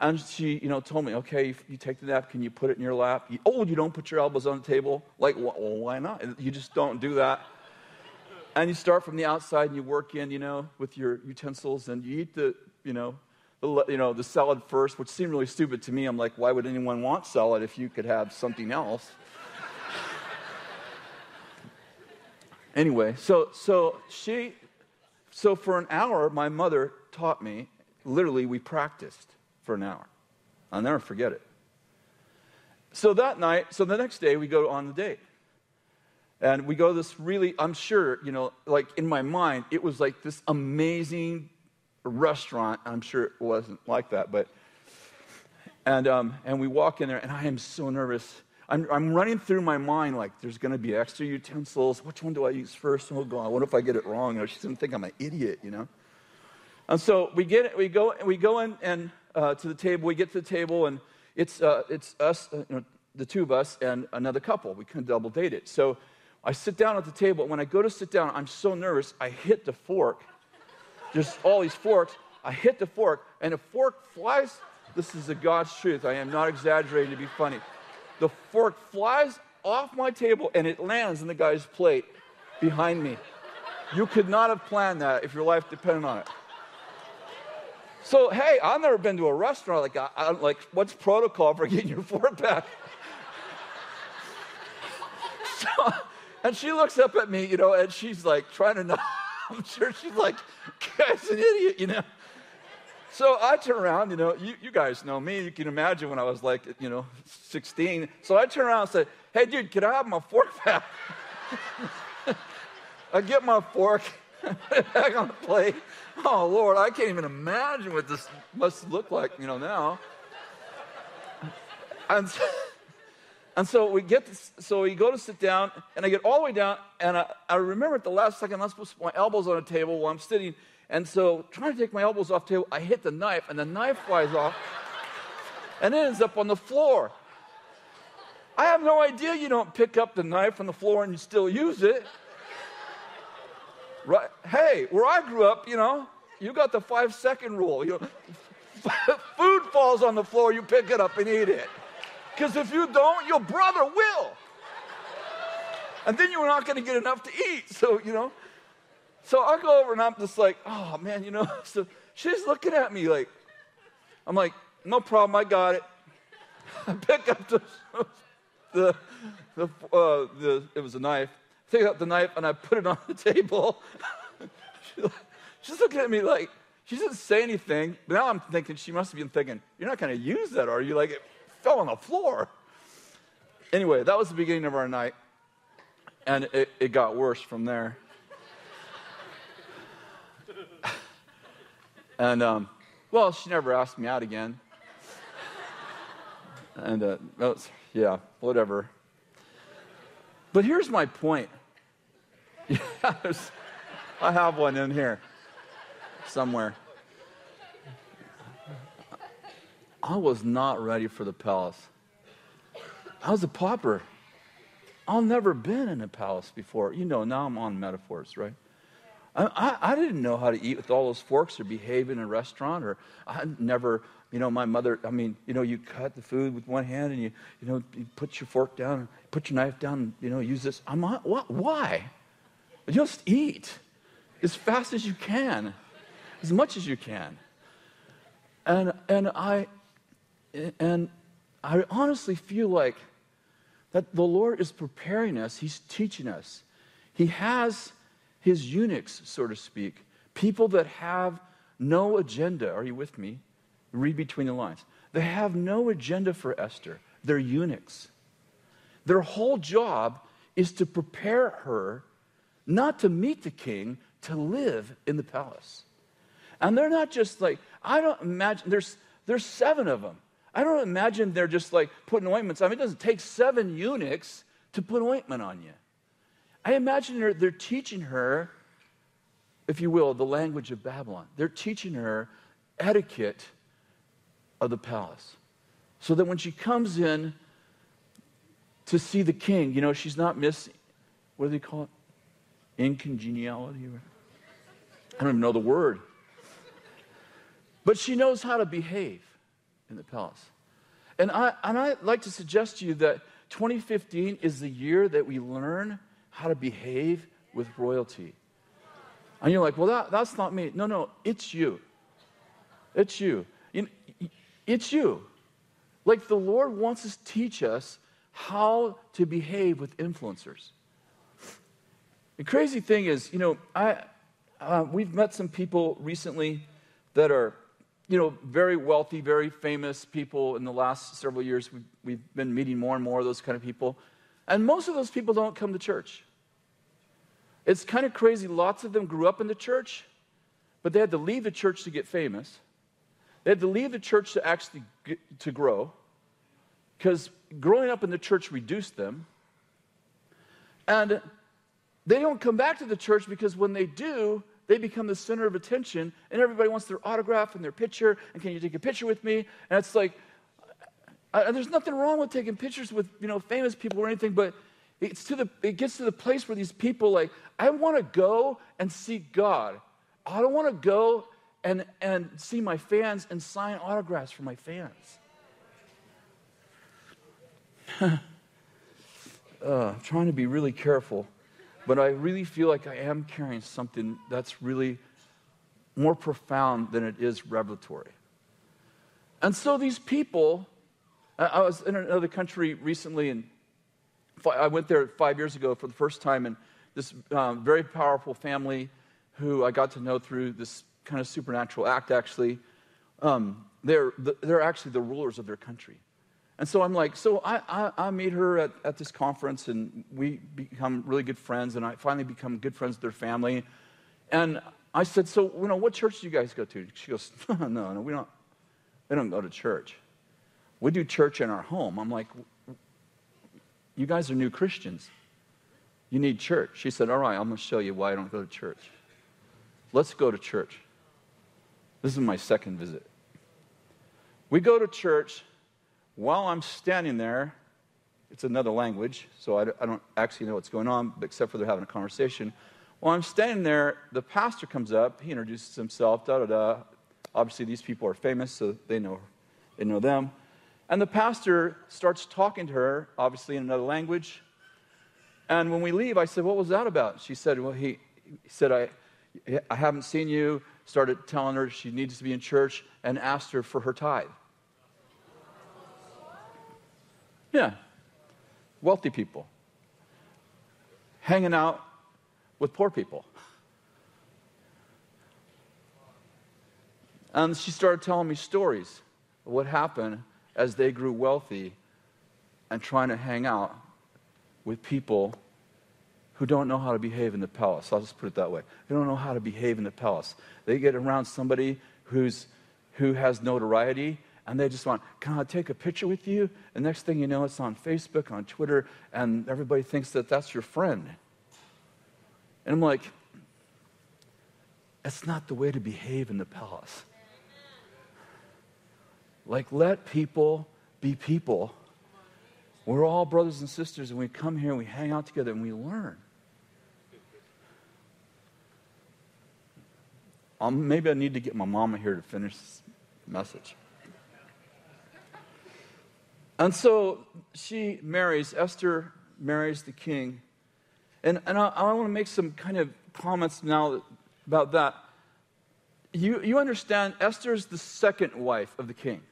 And she, you know, told me, okay, you, you take the napkin, you put it in your lap. You, oh, you don't put your elbows on the table? Like, well, why not? You just don't do that. And you start from the outside and you work in, you know, with your utensils, and you eat the, you know, the, you know, the salad first, which seemed really stupid to me. I'm like, why would anyone want salad if you could have something else? [laughs] anyway, so so she, so for an hour, my mother taught me. Literally, we practiced for an hour. I'll never forget it. So that night, so the next day, we go on the date. And we go this really, I'm sure, you know, like in my mind, it was like this amazing restaurant. I'm sure it wasn't like that, but and um, and we walk in there, and I am so nervous. I'm, I'm running through my mind like there's going to be extra utensils. Which one do I use first? Oh God, what if I get it wrong? Or she's going to think I'm an idiot, you know. And so we get we go we go in and uh, to the table. We get to the table, and it's uh, it's us, uh, you know, the two of us, and another couple. We couldn't double date it. So I sit down at the table. When I go to sit down, I'm so nervous. I hit the fork there's all these forks. I hit the fork, and the fork flies. This is the God's truth. I am not exaggerating to be funny. The fork flies off my table and it lands in the guy's plate behind me. You could not have planned that if your life depended on it. So, hey, I've never been to a restaurant like, I, am like, what's protocol for getting your fork back? [laughs] so, and she looks up at me, you know, and she's like trying to [laughs] not. I'm sure she's like, guy's an idiot, you know. So I turn around, you know, you, you guys know me. You can imagine when I was like, you know, 16. So I turn around and say, hey, dude, can I have my fork back? [laughs] I get my fork [laughs] back on the plate. Oh, Lord, I can't even imagine what this must look like, you know, now. And so, [laughs] and so we get, to, so we go to sit down, and I get all the way down, and I, I remember at the last second, I'm supposed to put my elbows on a table while I'm sitting, and so trying to take my elbows off table, I hit the knife, and the knife flies off, and it ends up on the floor. I have no idea you don't pick up the knife from the floor and you still use it. Right? Hey, where I grew up, you know, you got the five second rule. You know, [laughs] food falls on the floor, you pick it up and eat it. Because if you don't, your brother will. And then you're not going to get enough to eat. So, you know. So I go over and I'm just like, oh man, you know. [laughs] So she's looking at me like, I'm like, no problem, I got it. [laughs] I pick up the, [laughs] the, the, uh, the, it was a knife. Pick out the knife and I put it on the table. she's looking at me like, she doesn't say anything, but now I'm thinking she must have been thinking, You're not going to use that, are you? Like it fell on the floor. Anyway, that was the beginning of our night, and it, it got worse from there. And, um, well, she never asked me out again. and, uh, was, yeah, whatever. But here's my point. [laughs] I have one in here somewhere. I was not ready for the palace. I was a pauper. I've never been in a palace before. You know, now I'm on metaphors, right? I, I, didn't know how to eat with all those forks or behave in a restaurant, or I never, you know, my mother, I mean, you know, you cut the food with one hand and you, you know, you put your fork down, put your knife down, and, you know, use this. I'm not, what, why? Just eat as fast as you can, as much as you can. And, and I, and I honestly feel like that the Lord is preparing us, He's teaching us. He has His eunuchs, so to speak, people that have no agenda. Are you with me? Read between the lines. They have no agenda for Esther, they're eunuchs. Their whole job is to prepare her not to meet the king, to live in the palace. And they're not just like, I don't imagine, there's, there's seven of them. I don't imagine they're just like putting ointments. I mean, it doesn't take seven eunuchs to put ointment on you. I imagine they're, they're teaching her, if you will, the language of Babylon. They're teaching her etiquette of the palace. So that when she comes in to see the king, you know, she's not missing, what do they call it? Incongeniality? I don't even know the word. But she knows how to behave in the palace. And, I, and I'd like to suggest to you that 2015 is the year that we learn how to behave with royalty. And you're like, well, that, that's not me. No, no, it's you. It's you. It's you. Like the Lord wants to teach us how to behave with influencers. The crazy thing is, you know, I, uh, we've met some people recently that are you know, very wealthy, very famous people in the last several years. We've, we've been meeting more and more of those kind of people. And most of those people don't come to church. It's kind of crazy. Lots of them grew up in the church, but they had to leave the church to get famous. They had to leave the church to actually get, to grow because growing up in the church reduced them. And they don't come back to the church because when they do, they become the center of attention, and everybody wants their autograph and their picture. And can you take a picture with me? And it's like, There's nothing wrong with taking pictures with you know famous people or anything, but it's to the it gets to the place where these people like, I want to go and see God. I don't want to go and and see my fans and sign autographs for my fans. [laughs] uh, I'm trying to be really careful but I really feel like I am carrying something that's really more profound than it is revelatory. And so these people, I was in another country recently, and I went there five years ago for the first time, and this um, very powerful family who I got to know through this kind of supernatural act, actually, um, they're, they're actually the rulers of their country. And so I'm like, so I, I, I meet her at, at this conference, and we become really good friends, and I finally become good friends with their family. And I said, so, you know, what church do you guys go to? She goes, [laughs] no, no, we don't, we don't go to church. We do church in our home. I'm like, you guys are new Christians. You need church. She said, all right, I'm going to show you why I don't go to church. Let's go to church. This is my second visit. We go to church while I'm standing there, it's another language, so I, don't actually know what's going on, except for they're having a conversation. While I'm standing there, the pastor comes up, he introduces himself, da da da. Obviously, these people are famous, so they know, they know them. And the pastor starts talking to her, obviously in another language. And when we leave, I said, What was that about? She said, Well, he, he said, I, I haven't seen you. Started telling her she needs to be in church and asked her for her tithe. Yeah. Wealthy people. Hanging out with poor people. And she started telling me stories of what happened as they grew wealthy and trying to hang out with people who don't know how to behave in the palace. I'll just put it that way. They don't know how to behave in the palace. They get around somebody who's, who has notoriety and they just want, can I take a picture with you? And next thing you know, it's on Facebook, on Twitter, and everybody thinks that that's your friend. And I'm like, that's not the way to behave in the palace. Like, let people be people. We're all brothers and sisters, and we come here and we hang out together and we learn. Um, maybe I need to get my mama here to finish this message. And so she marries, Esther marries the king. And, and I, I want to make some kind of comments now about that. You, you understand, Esther is the second wife of the king.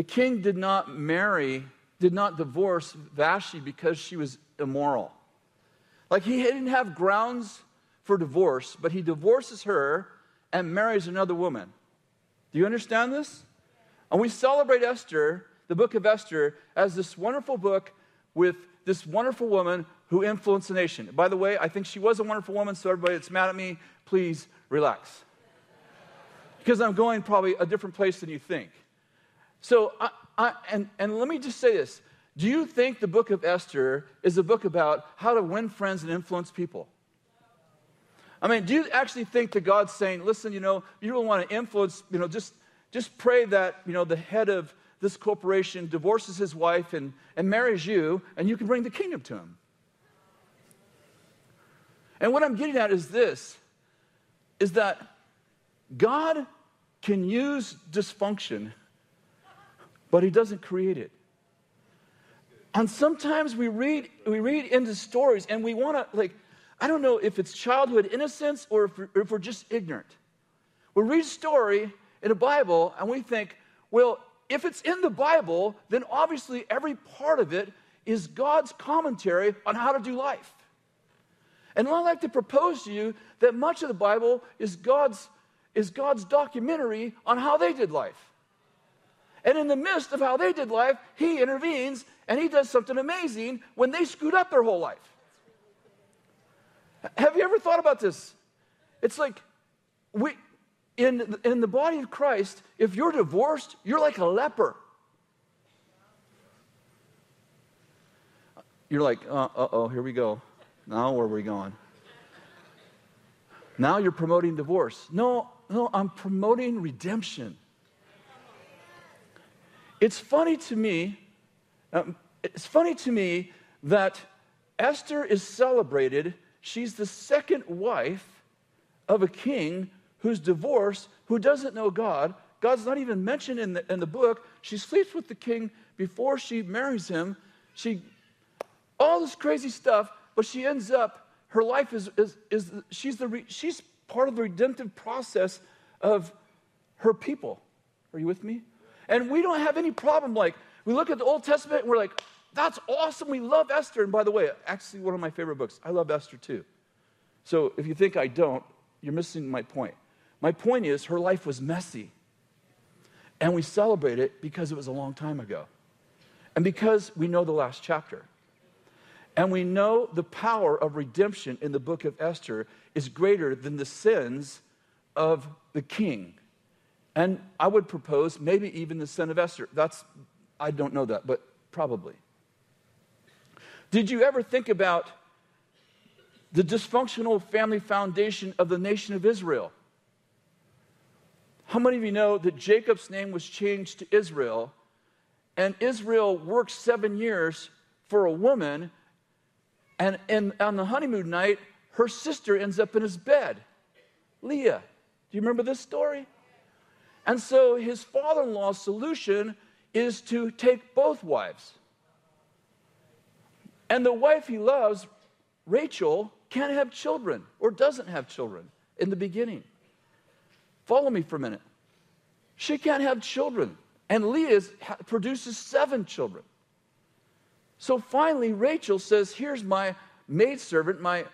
The king did not marry, did not divorce Vashti because she was immoral. Like he didn't have grounds for divorce, but he divorces her and marries another woman. Do you understand this? And we celebrate Esther, the book of Esther, as this wonderful book with this wonderful woman who influenced the nation. By the way, I think she was a wonderful woman, so everybody that's mad at me, please relax. Because I'm going probably a different place than you think. So, I, I, and, and let me just say this. Do you think the book of Esther is a book about how to win friends and influence people? I mean, do you actually think that God's saying, listen, you know, you don't want to influence, you know, just, just pray that, you know, the head of this corporation divorces his wife and, and marries you, and you can bring the kingdom to him. And what I'm getting at is this is that God can use dysfunction, but he doesn't create it. And sometimes we read, we read into stories and we want to, like, I don't know if it's childhood innocence or if we're, if we're just ignorant. We read a story in a Bible and we think, well, if it's in the Bible, then obviously every part of it is God's commentary on how to do life. And I'd like to propose to you that much of the Bible is God's, is God's documentary on how they did life. And in the midst of how they did life, He intervenes and He does something amazing when they screwed up their whole life. Have you ever thought about this? It's like we, in, in the body of Christ, if you're divorced, you're like a leper. You're like, uh oh, here we go. Now where are we going? Now you're promoting divorce. No, no, I'm promoting redemption. It's funny to me, um, it's funny to me that Esther is celebrated. She's the second wife of a king who's divorced, who doesn't know God. God's not even mentioned in the, in the book. She sleeps with the king before she marries him. She, all this crazy stuff, but she ends up, her life is, is, is she's, the, she's part of the redemptive process of her people. Are you with me? And we don't have any problem. Like, we look at the Old Testament and we're like, that's awesome. We love Esther. And by the way, actually, one of my favorite books. I love Esther too. So if you think I don't, you're missing my point. My point is, her life was messy. And we celebrate it because it was a long time ago. And because we know the last chapter. And we know the power of redemption in the book of Esther is greater than the sins of the king. And I would propose maybe even the sin of Esther. That's, I don't know that, but probably. Did you ever think about the dysfunctional family foundation of the nation of Israel? How many of you know that Jacob's name was changed to Israel? And Israel worked seven years for a woman, and, and on the honeymoon night, her sister ends up in his bed, Leah. Do you remember this story? And so his father in law's solution, is to take both wives. And the wife he loves, Rachel, can't have children or doesn't have children in the beginning. Follow me for a minute. She can't have children. And Leah produces seven children. So finally, Rachel says, Here's my maidservant, my,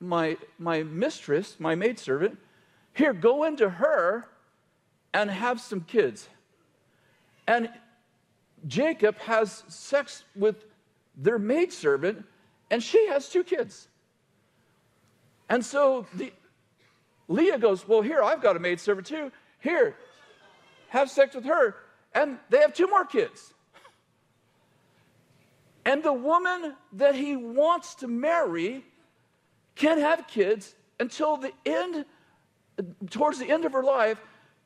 my, my mistress, my maidservant. Here, go into her and have some kids. And Jacob has sex with their maidservant, and she has two kids. And so the, Leah goes, Well, here, I've got a maidservant too. Here, have sex with her. And they have two more kids. And the woman that he wants to marry can't have kids until the end, towards the end of her life,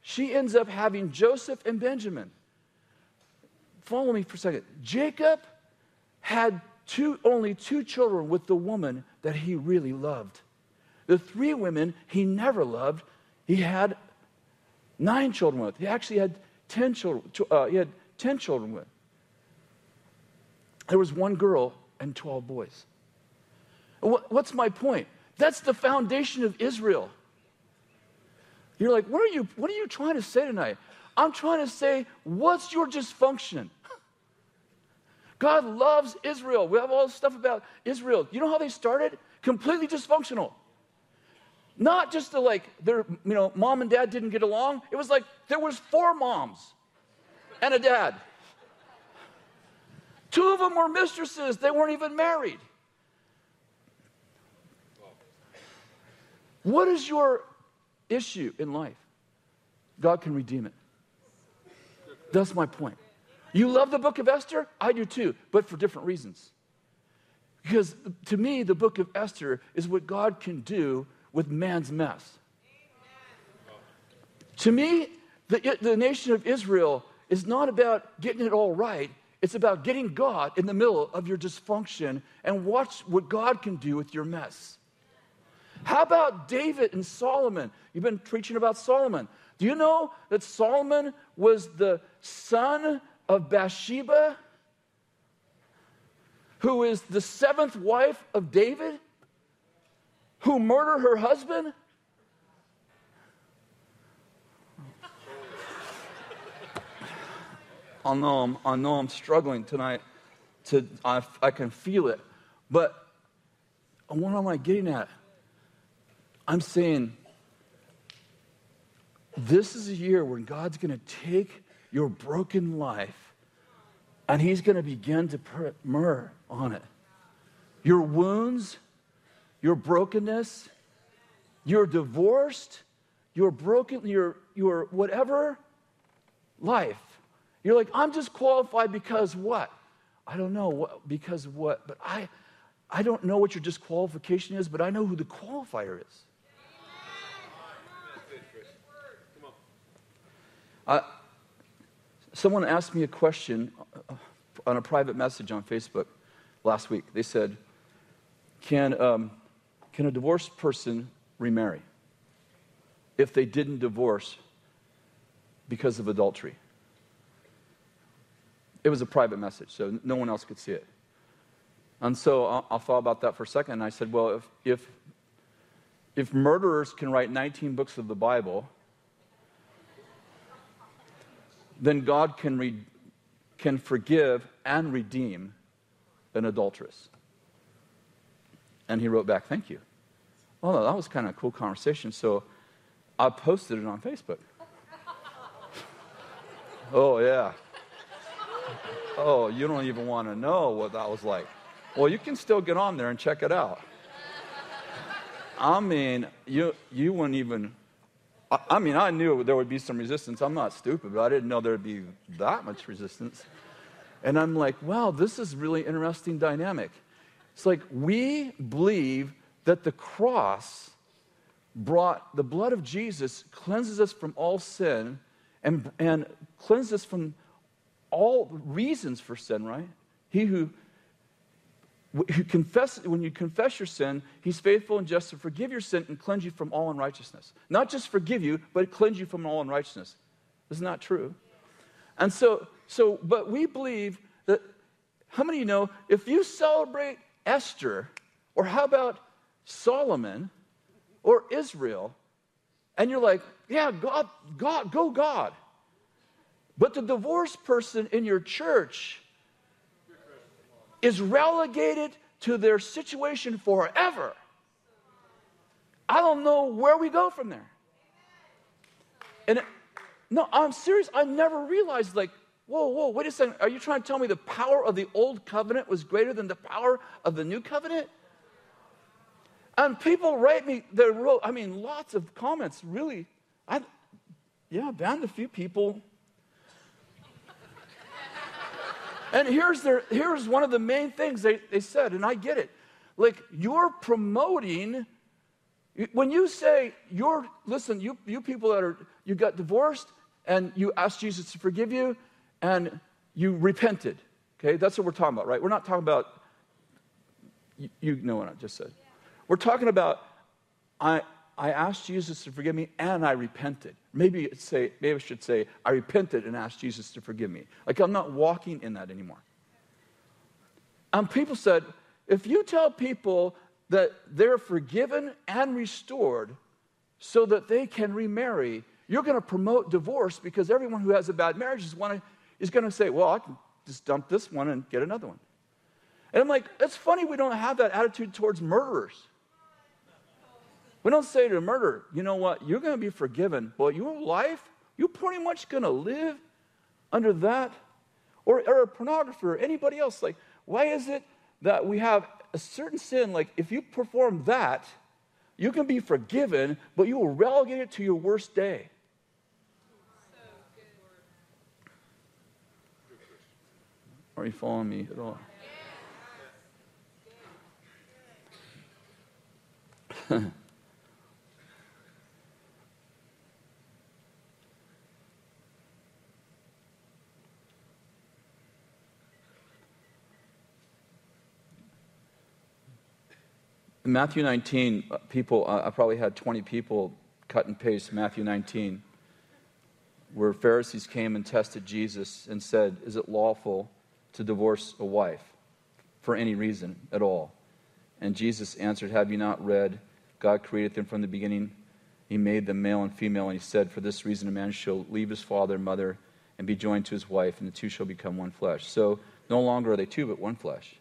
she ends up having Joseph and Benjamin. Follow me for a second. Jacob had two, only two children with the woman that he really loved. The three women he never loved, he had nine children with. He actually had 10 children, uh, he had 10 children with. There was one girl and 12 boys. What's my point? That's the foundation of Israel. You're like, what are you, what are you trying to say tonight? I'm trying to say, what's your dysfunction? God loves Israel. We have all this stuff about Israel. You know how they started? Completely dysfunctional. Not just the like their, you know, mom and dad didn't get along. It was like there was four moms and a dad. Two of them were mistresses. They weren't even married. What is your issue in life? God can redeem it. That's my point. You love the book of Esther? I do too, but for different reasons. Because to me, the book of Esther is what God can do with man's mess. To me, the, the nation of Israel is not about getting it all right. It's about getting God in the middle of your dysfunction and watch what God can do with your mess. How about David and Solomon? You've been preaching about Solomon. Do you know that Solomon was the son of Bathsheba, who is the seventh wife of David? who murdered her husband? [laughs] I know I'm, I know I'm struggling tonight. To, I, I can feel it. But what am I getting at? I'm saying this is a year when God's going to take your broken life and He's going to begin to put myrrh on it. Your wounds, your brokenness, your divorced, your broken, your, your whatever life. You're like, I'm just qualified because what? I don't know what, because what, but I, I don't know what your disqualification is, but I know who the qualifier is. Uh, someone asked me a question uh, on a private message on Facebook last week. They said, Can, um, can a divorced person remarry if they didn't divorce because of adultery? It was a private message, so no one else could see it. And so I, I thought about that for a second, and I said, well, if, if, if murderers can write 19 books of the Bible, then God can, re- can forgive and redeem an adulteress. And he wrote back, Thank you. Oh, that was kind of a cool conversation. So I posted it on Facebook. [laughs] oh, yeah. Oh, you don't even want to know what that was like. Well, you can still get on there and check it out. I mean, you, you wouldn't even. I, mean, I knew there would be some resistance. I'm not stupid, but I didn't know there'd be that much resistance. And I'm like, wow, this is really interesting dynamic. It's like we believe that the cross brought the blood of Jesus cleanses us from all sin and, and cleanses us from all reasons for sin, right? He who, confess, when you confess your sin, he's faithful and just to forgive your sin and cleanse you from all unrighteousness. Not just forgive you, but cleanse you from all unrighteousness. Isn't that true? And so, so, but we believe that, how many of you know, if you celebrate Esther, or how about Solomon, or Israel, and you're like, yeah, God, God, go God. But the divorced person in your church is relegated to their situation forever. I don't know where we go from there. And no, I'm serious. I never realized, like, whoa, whoa, wait a second. Are you trying to tell me the power of the old covenant was greater than the power of the new covenant? And people write me, they wrote, I mean, lots of comments, really. I, yeah, banned a few people And here's, their, here's one of the main things they, they said, and I get it. Like, you're promoting, when you say, you're, listen, you, you people that are, you got divorced and you asked Jesus to forgive you and you repented. Okay, that's what we're talking about, right? We're not talking about, you, you know what I just said. We're talking about, I, I asked Jesus to forgive me and I repented. Maybe say, maybe I should say, I repented and asked Jesus to forgive me. Like I'm not walking in that anymore. And people said, if you tell people that they're forgiven and restored so that they can remarry, you're going to promote divorce because everyone who has a bad marriage is, is going to say, well, I can just dump this one and get another one. And I'm like, it's funny we don't have that attitude towards murderers. We don't say to a murderer, you know what, you're going to be forgiven, but your life, you're pretty much going to live under that. Or, or a pornographer, or anybody else. Like, why is it that we have a certain sin, like if you perform that, you can be forgiven, but you will relegate it to your worst day? Are you following me at all? [laughs] Matthew 19, uh, people, I probably had 20 people cut and paste Matthew 19, where Pharisees came and tested Jesus and said, Is it lawful to divorce a wife for any reason at all? And Jesus answered, Have you not read, God created them from the beginning? He made them male and female, and he said, For this reason a man shall leave his father and mother and be joined to his wife, and the two shall become one flesh. So no longer are they two, but one flesh.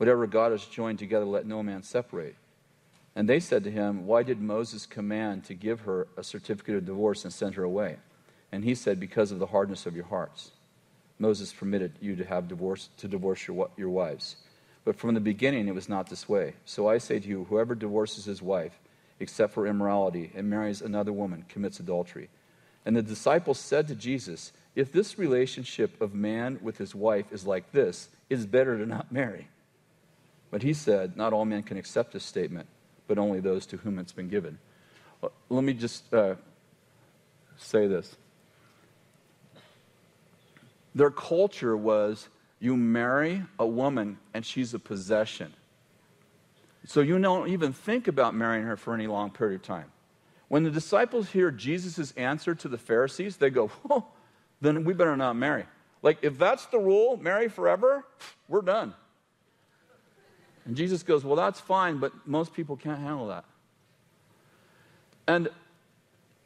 Whatever God has joined together, let no man separate. And they said to him, Why did Moses command to give her a certificate of divorce and send her away? And he said, Because of the hardness of your hearts. Moses permitted you to have divorce to divorce your, your wives. But from the beginning it was not this way. So I say to you, whoever divorces his wife, except for immorality, and marries another woman, commits adultery. And the disciples said to Jesus, If this relationship of man with his wife is like this, it is better to not marry. But he said, Not all men can accept this statement, but only those to whom it's been given. Let me just uh, say this. Their culture was you marry a woman and she's a possession. So you don't even think about marrying her for any long period of time. When the disciples hear Jesus' answer to the Pharisees, they go, then we better not marry. Like, if that's the rule, marry forever, we're done. And Jesus goes, Well, that's fine, but most people can't handle that. And,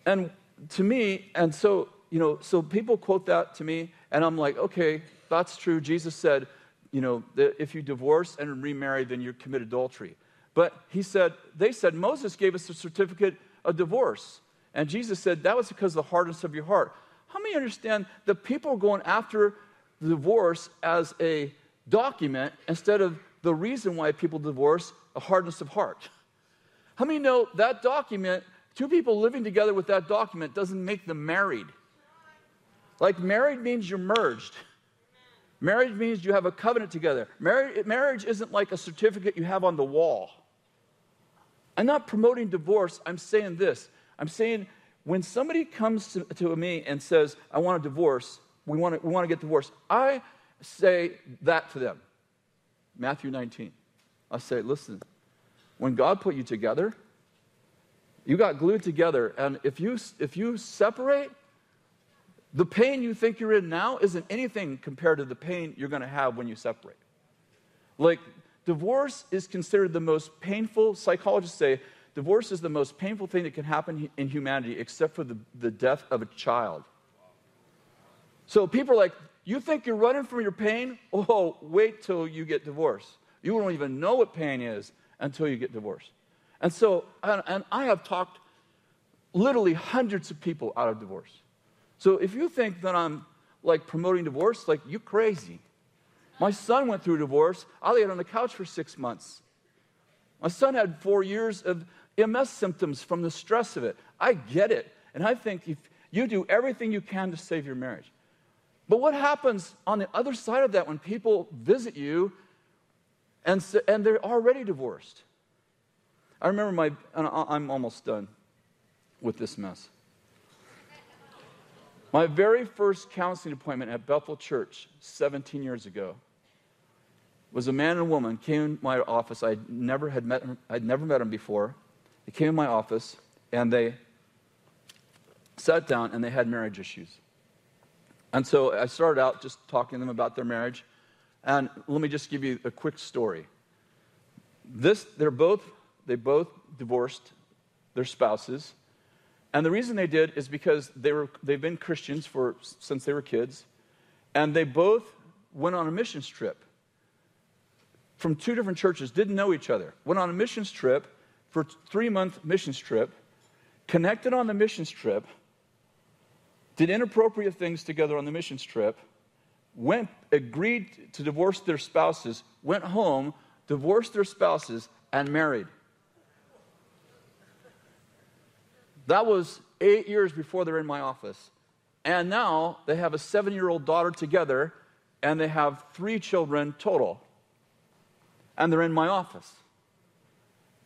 and to me, and so, you know, so people quote that to me, and I'm like, okay, that's true. Jesus said, you know, that if you divorce and remarry, then you commit adultery. But he said, they said, Moses gave us a certificate of divorce. And Jesus said, that was because of the hardness of your heart. How many understand that people are going after the divorce as a document instead of the reason why people divorce a hardness of heart. How many know that document, two people living together with that document doesn't make them married? Like married means you're merged. Marriage means you have a covenant together. Marriage, marriage isn't like a certificate you have on the wall. I'm not promoting divorce. I'm saying this. I'm saying when somebody comes to, to me and says, I want a divorce, we want to, we want to get divorced, I say that to them. Matthew 19. I say, listen, when God put you together, you got glued together, and if you if you separate, The pain you think you're in now isn't anything compared to the pain you're going to have when you separate. Like, divorce is considered the most painful, psychologists say, divorce is the most painful thing that can happen in humanity except for the, the death of a child. So people are like, you think you're running from your pain? Oh, wait till you get divorced. You won't even know what pain is until you get divorced. And so, and, and I have talked literally hundreds of people out of divorce. So if you think that I'm like promoting divorce, like you crazy. My son went through divorce. I laid on the couch for six months. My son had four years of MS symptoms from the stress of it. I get it. And I think if you do everything you can to save your marriage. But what happens on the other side of that when people visit you and, and they're already divorced? I remember my, I'm almost done with this mess. My very first counseling appointment at Bethel Church 17 years ago was a man and a woman came in my office. I never had met him, I'd never met him before. They came in my office and they sat down and they had marriage issues. And so I started out just talking to them about their marriage. And let me just give you a quick story. This, they're both, they both divorced their spouses. And the reason they did is because they were, they've been Christians for, since they were kids. And they both went on a missions trip from two different churches, didn't know each other, went on a missions trip for three month missions trip, connected on the missions trip, did inappropriate things together on the missions trip, went, agreed to divorce their spouses, went home, divorced their spouses, and married. That was eight years before they're in my office. And now they have a seven year old daughter together, and they have three children total. And they're in my office.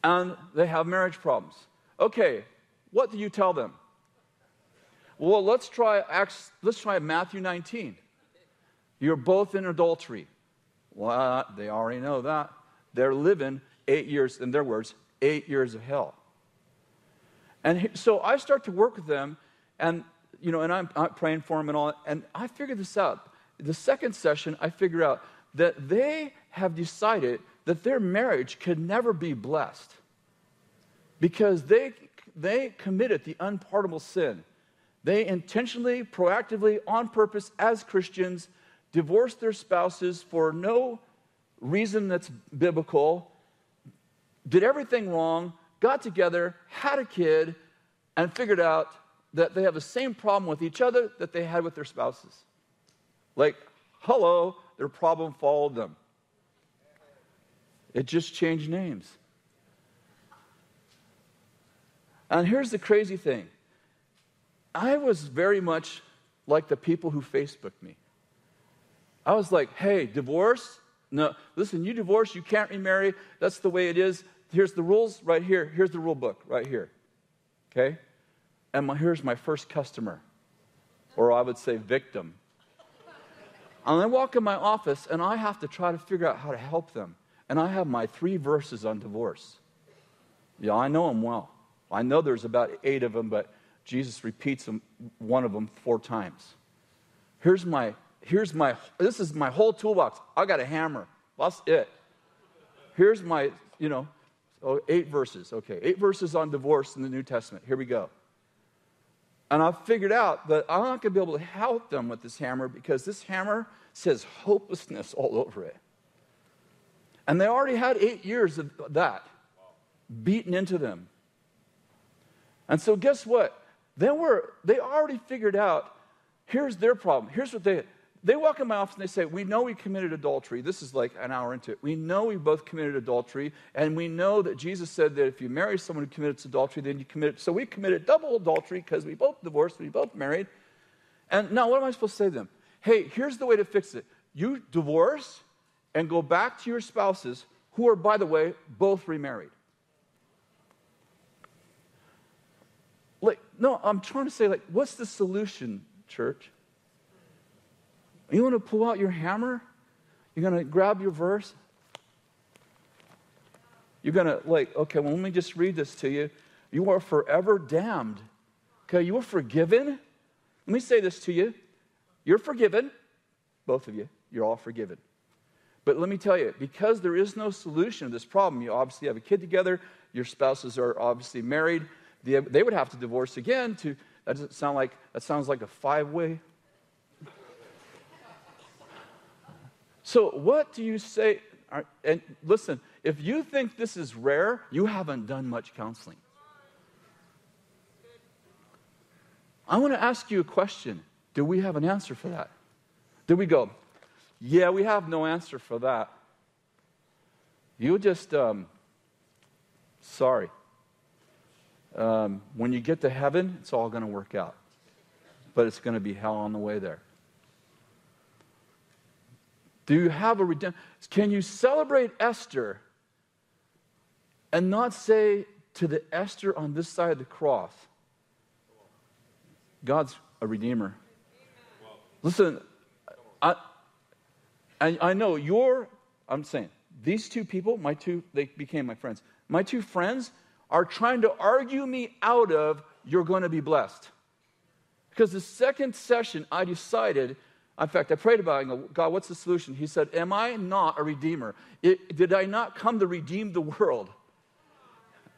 And they have marriage problems. Okay, what do you tell them? Well, let's try, Acts, let's try Matthew 19. You're both in adultery. Well, they already know that. They're living eight years, in their words, eight years of hell. And so I start to work with them, and you know, and I'm, I'm praying for them and all. And I figure this out. The second session, I figure out that they have decided that their marriage could never be blessed because they they committed the unpardonable sin they intentionally, proactively, on purpose, as Christians, divorced their spouses for no reason that's biblical, did everything wrong, got together, had a kid, and figured out that they have the same problem with each other that they had with their spouses. Like, hello, their problem followed them. It just changed names. And here's the crazy thing I was very much like the people who Facebooked me. I was like, hey, divorce? No, listen, you divorce, you can't remarry. That's the way it is. Here's the rules right here. Here's the rule book right here. Okay? And my, here's my first customer, or I would say victim. And I walk in my office and I have to try to figure out how to help them. And I have my three verses on divorce. Yeah, I know them well. I know there's about eight of them, but Jesus repeats them, one of them four times. Here's my, here's my, this is my whole toolbox. I got a hammer. That's it. Here's my, you know, oh, eight verses. Okay, eight verses on divorce in the New Testament. Here we go. And I've figured out that I'm not going to be able to help them with this hammer because this hammer says hopelessness all over it. And they already had eight years of that beaten into them. And so, guess what? They were, they already figured out here's their problem. Here's what they, they walk in my office and they say, We know we committed adultery. This is like an hour into it. We know we both committed adultery, and we know that Jesus said that if you marry someone who commits adultery, then you commit. So we committed double adultery because we both divorced, we both married. And now, what am I supposed to say to them? Hey, here's the way to fix it you divorce and go back to your spouses, who are, by the way, both remarried. Like, no, I'm trying to say, like, what's the solution, church? You want to pull out your hammer? You're going to grab your verse? You're going to, like, okay, well, let me just read this to you. You are forever damned. Okay, you are forgiven. Let me say this to you. You're forgiven, both of you. You're all forgiven. But let me tell you, because there is no solution to this problem, you obviously have a kid together, your spouses are obviously married, they, they would have to divorce again to that doesn't sound like that sounds like a five-way. so what do you say? And listen, if you think this is rare, you haven't done much counseling. I want to ask you a question. Do we have an answer for that? Do we go, yeah, we have no answer for that? You just, um, sorry. Um, when you get to heaven, it's all going to work out. But it's going to be hell on the way there. Do you have a redemption? Can you celebrate Esther and not say to the Esther on this side of the cross, God's a redeemer? Listen, I, I, I know you're, I'm saying, these two people, my two, they became my friends. My two friends are trying to argue me out of you're going to be blessed. Because the second session, I decided, in fact, I prayed about it. Go, God, what's the solution? He said, Am I not a redeemer? It, did I not come to redeem the world?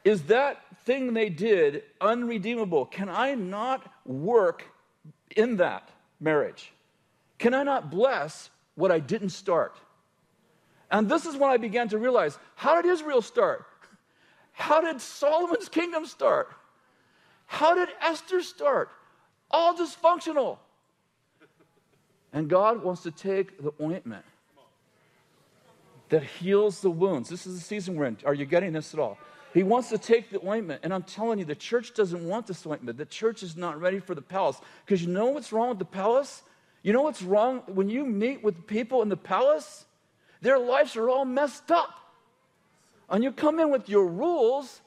Is that thing they did unredeemable? Can I not work in that marriage? Can I not bless what I didn't start? And this is when I began to realize how did Israel start? How did Solomon's kingdom start? How did Esther start? All dysfunctional. And God wants to take the ointment that heals the wounds. This is the season we're in. Are you getting this at all? He wants to take the ointment. And I'm telling you, the church doesn't want this ointment. The church is not ready for the palace. Because you know what's wrong with the palace? You know what's wrong when you meet with people in the palace? Their lives are all messed up and you come in with your rules,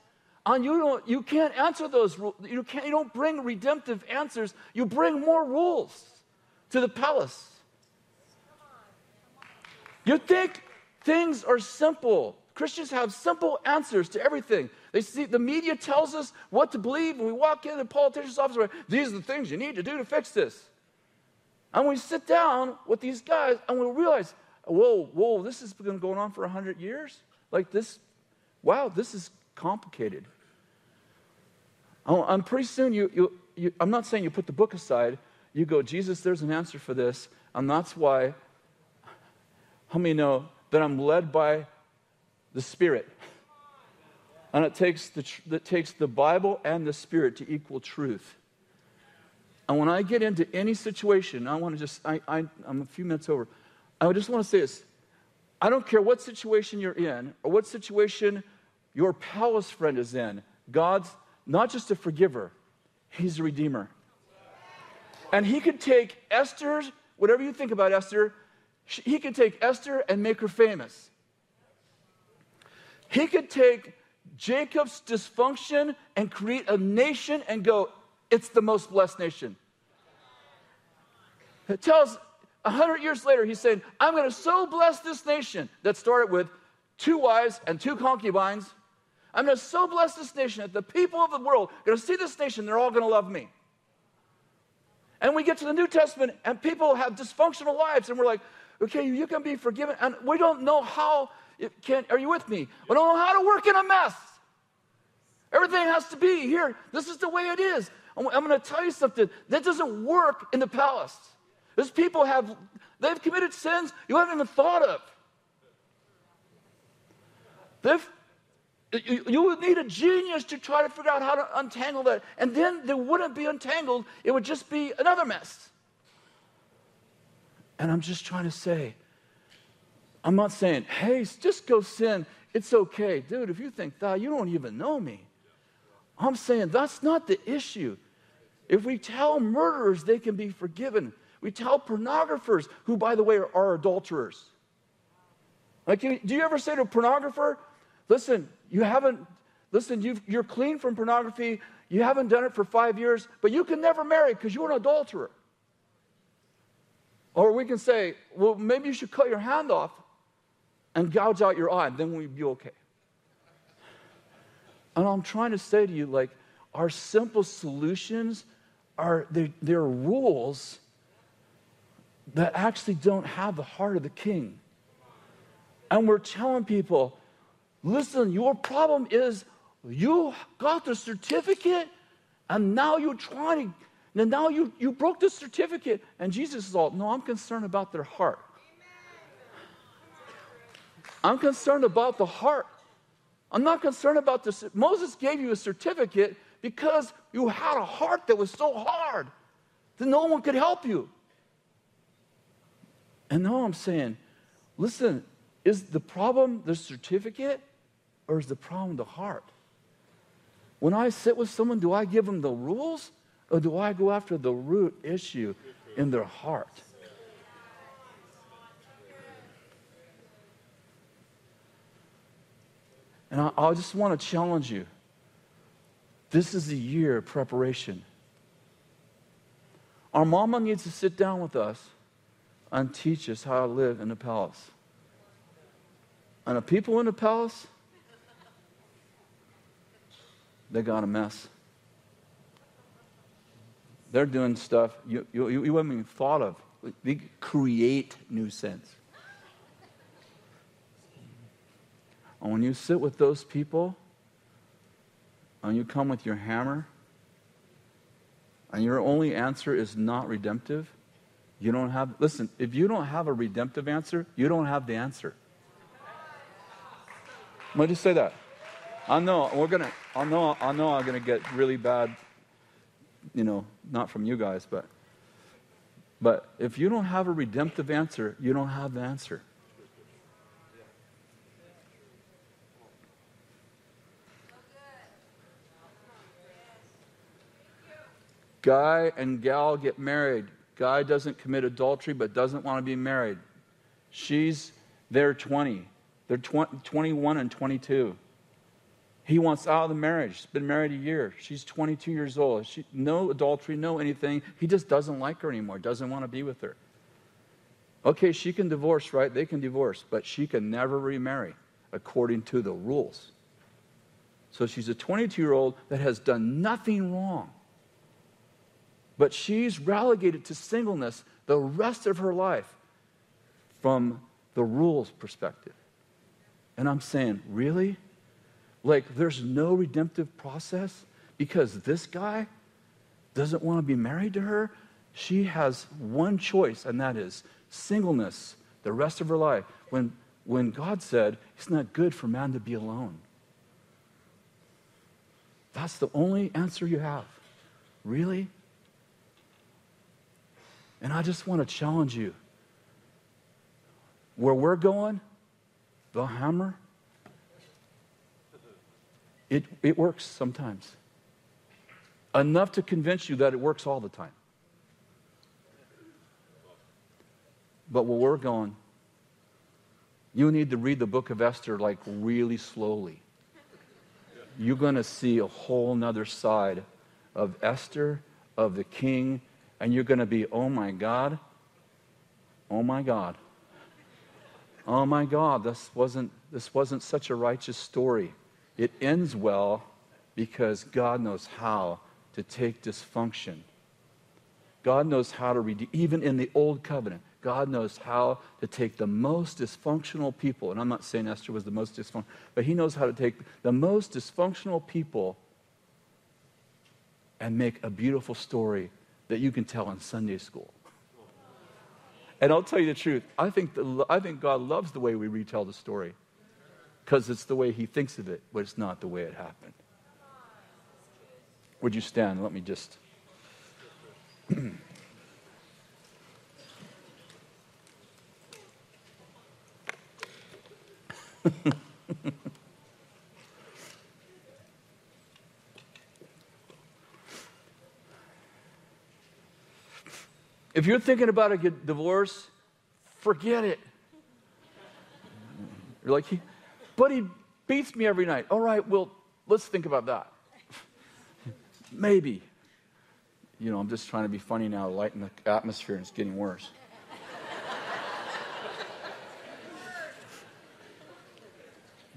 and you don't, you can't answer those rules. You, can't, you don't bring redemptive answers. You bring more rules to the palace. You think things are simple. Christians have simple answers to everything. They see the media tells us what to believe, and we walk in the politician's office. Like, These are the things you need to do to fix this. And we sit down with these guys, and we realize, whoa, whoa, this has been going on for hundred years. Like this wow, this is complicated. Oh, I'm pretty soon, you, you, you, I'm not saying you put the book aside. You go, Jesus, there's an answer for this. And that's why, how many know that I'm led by the Spirit? And it takes the, it takes the Bible and the Spirit to equal truth. And when I get into any situation, I want to just, I, I, I'm a few minutes over. I just want to say this. I don't care what situation you're in or what situation your palace friend is in. God's not just a forgiver, He's a redeemer. And He could take Esther's, whatever you think about Esther, He could take Esther and make her famous. He could take Jacob's dysfunction and create a nation and go, it's the most blessed nation. It tells a hundred years later, he's saying, I'm going to so bless this nation that started with two wives and two concubines I'm going to so bless this nation that the people of the world are going to see this nation, they're all going to love me. And we get to the New Testament, and people have dysfunctional lives, and we're like, okay, you can be forgiven. And we don't know how, can, are you with me? We don't know how to work in a mess. Everything has to be here. This is the way it is. I'm going to tell you something that doesn't work in the palace. Those people have, they've committed sins you haven't even thought of. They've you, would need a genius to try to figure out how to untangle that. And then they wouldn't be untangled, it would just be another mess. And I'm just trying to say, I'm not saying, hey, just go sin. It's okay. Dude, if you think that, you don't even know me. I'm saying that's not the issue. If we tell murderers they can be forgiven, we tell pornographers, who, by the way, are, are adulterers. Like, do you ever say to a pornographer, listen, you haven't, listen, you you're clean from pornography. You haven't done it for five years, but you can never marry because you're an adulterer. Or we can say, well, maybe you should cut your hand off and gouge out your eye, and then we'd be okay. And I'm trying to say to you, like, our simple solutions are they, they're rules that actually don't have the heart of the king. And we're telling people, listen, your problem is you got the certificate and now you're trying to, and now you, you broke the certificate. And Jesus is all, no, I'm concerned about their heart. I'm concerned about the heart. I'm not concerned about this. Moses gave you a certificate because you had a heart that was so hard that no one could help you. And now I'm saying, listen, is the problem the certificate or is the problem the heart? When I sit with someone, do I give them the rules or do I go after the root issue in their heart? And I, I just want to challenge you. This is the year of preparation. Our mama needs to sit down with us and teach us how to live in the palace. And the people in the palace, they got a mess. They're doing stuff you, you, you haven't even thought of. They create nuisance. And when you sit with those people, and you come with your hammer, and your only answer is not redemptive, you don't have, listen, if you don't have a redemptive answer, you don't have the answer. Let me just say that. I know we're gonna. I know. I know I'm gonna get really bad. You know, not from you guys, but. But if you don't have a redemptive answer, you don't have the answer. Guy and gal get married. Guy doesn't commit adultery but doesn't want to be married. She's, they're 20. They're 20, 21 and 22. He wants out of the marriage. He's been married a year. She's 22 years old. She, no adultery, no anything. He just doesn't like her anymore, doesn't want to be with her. Okay, she can divorce, right? They can divorce, but she can never remarry according to the rules. So she's a 22 year old that has done nothing wrong. But she's relegated to singleness the rest of her life from the rules perspective. And I'm saying, really? Like, there's no redemptive process because this guy doesn't want to be married to her? She has one choice, and that is singleness the rest of her life. When, when God said, It's not good for man to be alone. That's the only answer you have. Really? And I just want to challenge you. Where we're going, the hammer, it, it works sometimes. Enough to convince you that it works all the time. But where we're going, you need to read the book of Esther like really slowly. You're going to see a whole nother side of Esther, of the king, and you're going to be, oh my God, oh my God, oh my God, this wasn't, this wasn't such a righteous story. It ends well because God knows how to take dysfunction. God knows how to redeem, even in the old covenant, God knows how to take the most dysfunctional people, and I'm not saying Esther was the most dysfunctional, but He knows how to take the most dysfunctional people and make a beautiful story that you can tell in Sunday school. And I'll tell you the truth, I think, the, I think God loves the way we retell the story because it's the way He thinks of it, but it's not the way it happened. Would you stand? Let me just. [laughs] If you're thinking about a divorce, forget it. You're like, but he beats me every night. All right, well, let's think about that. [laughs] Maybe. You know, I'm just trying to be funny now, lighten the atmosphere, and it's getting worse. [laughs]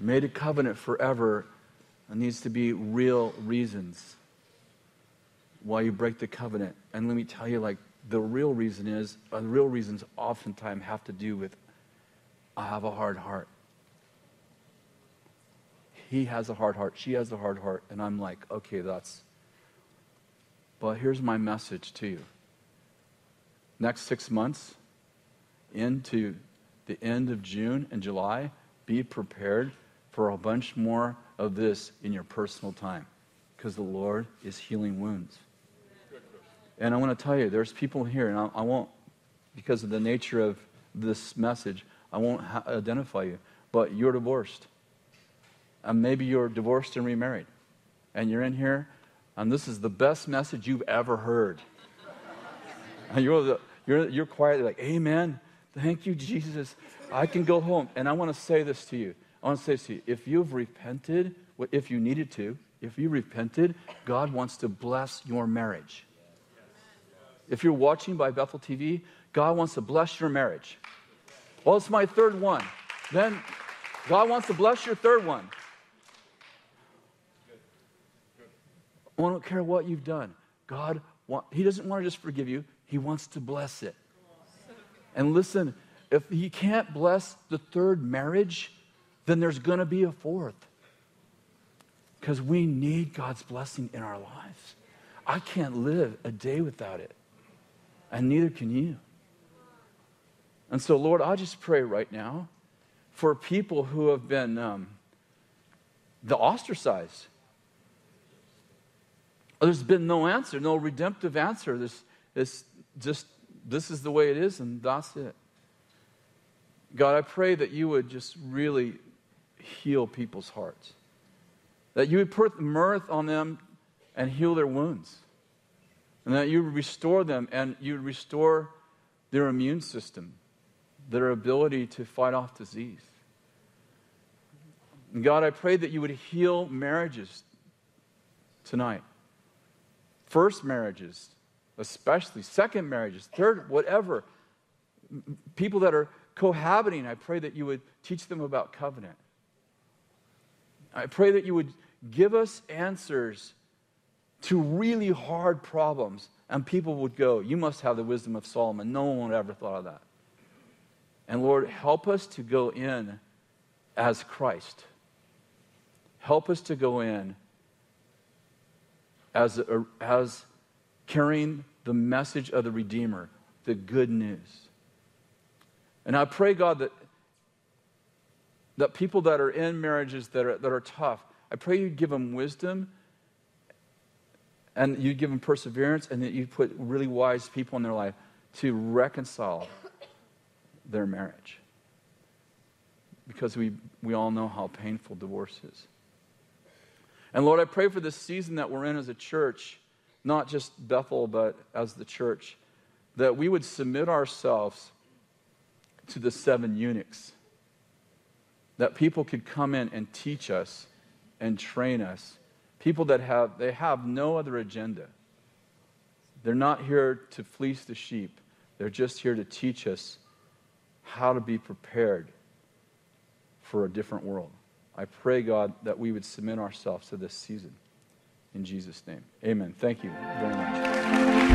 Made a covenant forever. There needs to be real reasons. why you break the covenant. And let me tell you, like, the real reason is, uh, the real reasons oftentimes have to do with I have a hard heart. He has a hard heart. She has a hard heart. And I'm like, okay, that's. But here's my message to you. Next six months, into the end of June and July, be prepared for a bunch more of this in your personal time because the Lord is healing wounds. And I want to tell you, there's people here, and I, I won't, because of the nature of this message, I won't ha- identify you, but you're divorced. And maybe you're divorced and remarried. And you're in here, and this is the best message you've ever heard. [laughs] and you're, the, you're, you're quietly like, Amen. Thank you, Jesus. I can go home. And I want to say this to you. I want to say this to you. If you've repented, if you needed to, if you repented, God wants to bless your marriage. If you're watching by Bethel TV, God wants to bless your marriage. Well, it's my third one. Then God wants to bless your third one. I don't care what you've done. God, want, He doesn't want to just forgive you, He wants to bless it. And listen, if He can't bless the third marriage, then there's going to be a fourth. Because we need God's blessing in our lives. I can't live a day without it, and neither can you. And so, Lord, I just pray right now for people who have been um, the ostracized. There's been no answer, no redemptive answer. This, this just this is the way it is, and that's it. God, I pray that you would just really heal people's hearts. That you would put mirth on them and heal their wounds. And that you would restore them and you would restore their immune system their ability to fight off disease. And God, I pray that you would heal marriages tonight. First marriages, especially, second marriages, third, whatever. People that are cohabiting, I pray that you would teach them about covenant. I pray that you would give us answers to really hard problems, and people would go, You must have the wisdom of Solomon. No one ever thought of that. And Lord, help us to go in as Christ. Help us to go in as, a, as carrying the message of the Redeemer, the good news. And I pray, God, that, that people that are in marriages that are, that are tough, I pray you give them wisdom and you give them perseverance and that you put really wise people in their life to reconcile their marriage. Because we, we all know how painful divorce is. And Lord, I pray for this season that we're in as a church, not just Bethel, but as the church, that we would submit ourselves to the seven eunuchs. That people could come in and teach us and train us. People that have, they have no other agenda. They're not here to fleece the sheep. They're just here to teach us how to be prepared for a different world. I pray, God, that we would submit ourselves to this season. In Jesus' name. Amen. Thank you very much.